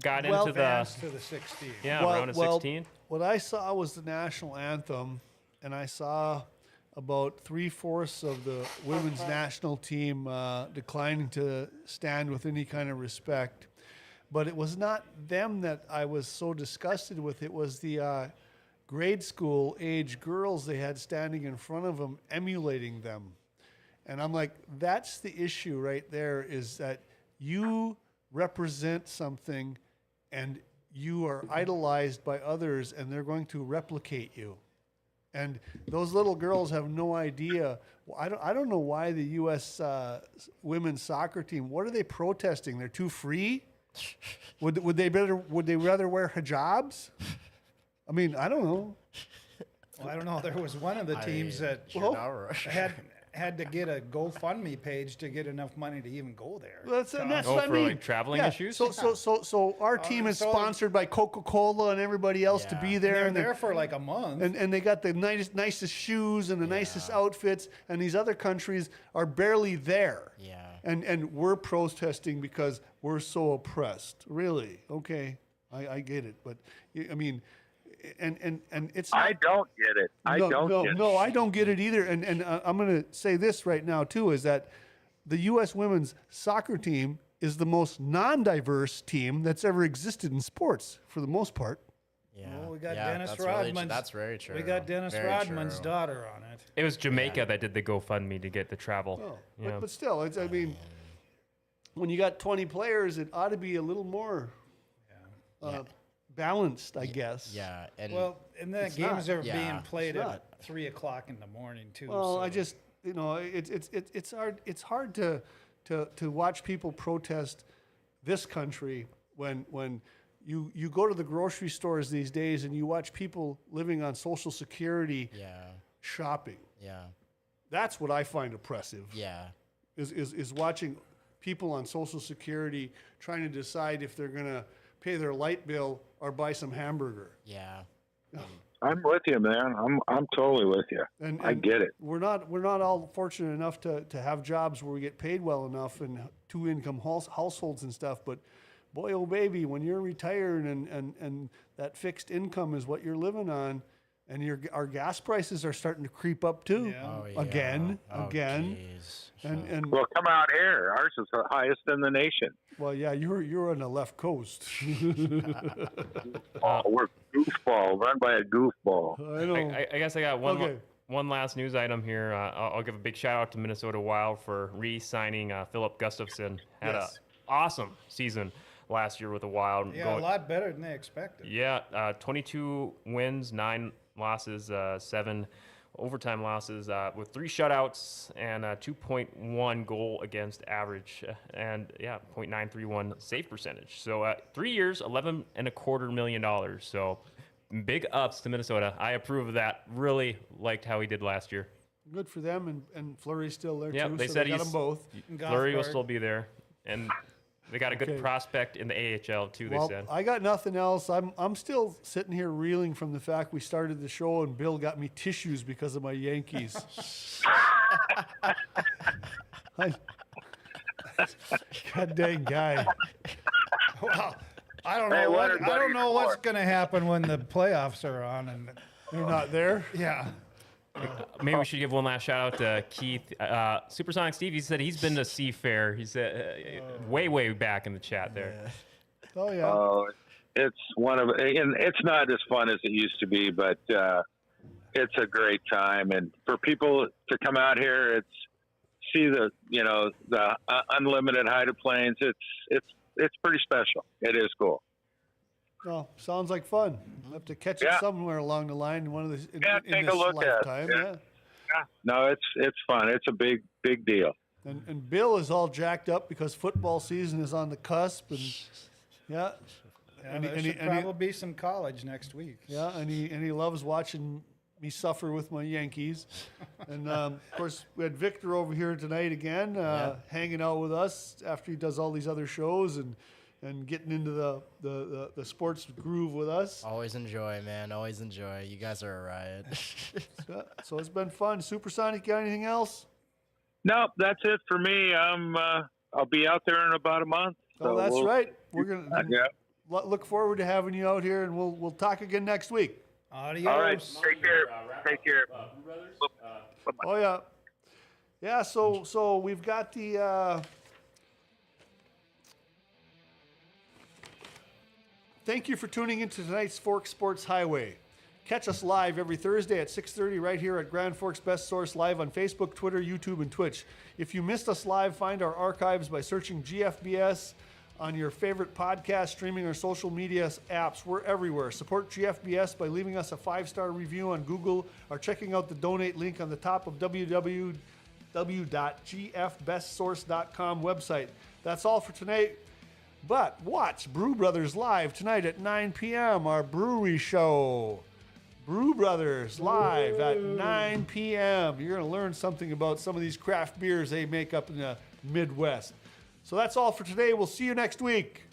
got Well, into the Advanced to the 16. yeah round of 16. What I saw was the national anthem, and I saw about three fourths of the women's national team uh, declining to stand with any kind of respect. But it was not them that I was so disgusted with. It was the uh, grade school age girls they had standing in front of them, emulating them. And I'm like, that's the issue right there is that you represent something and you are idolized by others and they're going to replicate you. And those little girls have no idea. Well, I don't, I don't know why the U.S. Uh, women's soccer team, what are they protesting? They're too free? Would, would they better, would they rather wear hijabs? I mean, I don't know. Well, I don't know. There was one of the teams that Sure, had had to get a GoFundMe page to get enough money to even go there. Well, That's, and uh, that's Oh, what I for, mean. like, traveling Yeah, issues? So, so, so, so our uh, team is so- sponsored by Coca Cola and everybody else to Yeah. be And there. they're and they- there for like a month. and, and they got the nicest, nicest shoes and the nicest outfits, and these other countries are barely there. Yeah. And and we're protesting because we're so oppressed. Really? Okay, I, I get it, but y- I mean, and and and it's. I don't get it. I no, don't no, get no, it. I don't get it either. And and uh, I'm going to say this right now too is that the U.S. women's soccer team is the most non-diverse team that's ever existed in sports for the most part. Yeah. Oh, we got yeah, Dennis that's really Rodman's. that's very true. We got Dennis Very Rodman's true. daughter on it. It was Jamaica that did the GoFundMe to get the travel. Oh, but, but still, it's, I mean, when you got 20 players, it ought to be a little more uh, balanced, I guess. Yeah, and Well, and then It's games not. are Yeah, being played it's at not. three o'clock in the morning too. Well, I so- just, you know, it's it's it's it's hard it's hard to to to watch people protest this country when when you you go to the grocery stores these days and you watch people living on social security yeah, shopping. yeah, That's what I find oppressive. yeah, is, is, is watching people on Social Security trying to decide if they're going to pay their light bill or buy some hamburger. yeah. I'm with you, man. I'm I'm totally with you. And, I get it. We're not we're not all fortunate enough to, to have jobs where we get paid well enough and two income house, households and stuff. But boy, oh baby, when you're retired and, and, and that fixed income is what you're living on, and your our gas prices are starting to creep up too. Yeah. Oh, yeah. Again, Oh, again, jeez. and and Well, come out here. Ours is the highest in the nation. well, yeah, you're you're on the left coast. (laughs) Oh, we're goofball, run by a goofball. I know. I, I, I guess I got one Okay. one last news item here. Uh, I'll, I'll give a big shout out to Minnesota Wild for re-signing uh, Filip Gustavsson. Had Yes. an awesome season last year with the Wild. yeah, going- a lot better than they expected. Yeah, uh, 22 wins, nine losses, uh, seven overtime losses, uh, with three shutouts and a 2.1 goal against average, and yeah, .931 save percentage. So uh, three years, 11 and a quarter million dollars. So big ups to Minnesota. I approve of that. Really liked how he did last year. Good for them, and, and Fleury's still there Yep, too. they so said they got he's- them both. Fleury will still be there, and they got a good Okay. prospect in the AHL too. They Well, said. I got nothing else. I'm I'm still sitting here reeling from the fact we started the show and Bill got me tissues because of my Yankees. (laughs) I, God dang guy. Well, I don't Hey, know. what What, are I don't buddies know what's for? going to happen when the playoffs are on. And They're not there. yeah, Maybe we should give one last shout out to Keith. Uh, Supersonic Steve, he said he's been to Seafair. He said uh, way, way back in the chat there. Oh yeah. Oh, it's one of and it's not as fun as it used to be, but uh, it's a great time. And for people to come out here, it's see the you know the uh, unlimited hydroplanes. It's it's it's pretty special. It is cool. Well, sounds like fun. I'll have to catch it somewhere along the line in one of the in, Yeah, in take a this look at it. lifetime. Yeah. yeah. No, it's it's fun. It's a big big deal. And, and Bill is all jacked up because football season is on the cusp, and (laughs) yeah, Yeah, And he- there and he- should and probably be some college next week. yeah, and he and he loves watching me suffer with my Yankees. (laughs) And um, of course, we had Victor over here tonight again, uh, hanging out with us after he does all these other shows and and getting into the the, the, the sports groove with us. Always enjoy, man. Always enjoy. You guys are a riot. (laughs) Yeah, so it's been fun. Supersonic, got anything else? No, that's it for me. I'm uh, I'll be out there in about a month. Oh, that's we'll- right. We're gonna Uh, yeah. look forward to having you out here, and we'll we'll talk again next week. Adios. All right. Take care. Take care. Oh yeah, yeah. So so we've got the. Uh, thank you for tuning into tonight's Forks Sports Highway. Catch us live every Thursday at 6:30 right here at Grand Forks Best Source live on Facebook, Twitter, YouTube, and Twitch. If you missed us live, find our archives by searching GFBS on your favorite podcast streaming or social media apps. We're everywhere. Support GFBS by leaving us a five-star review on Google or checking out the donate link on the top of www.gfbestsource.com website. That's all for tonight. But watch Brew Brothers live tonight at 9 p.m. Our brewery show. Brew Brothers live at 9 p.m. You're going to learn something about some of these craft beers they make up in the Midwest. So that's all for today. We'll see you next week.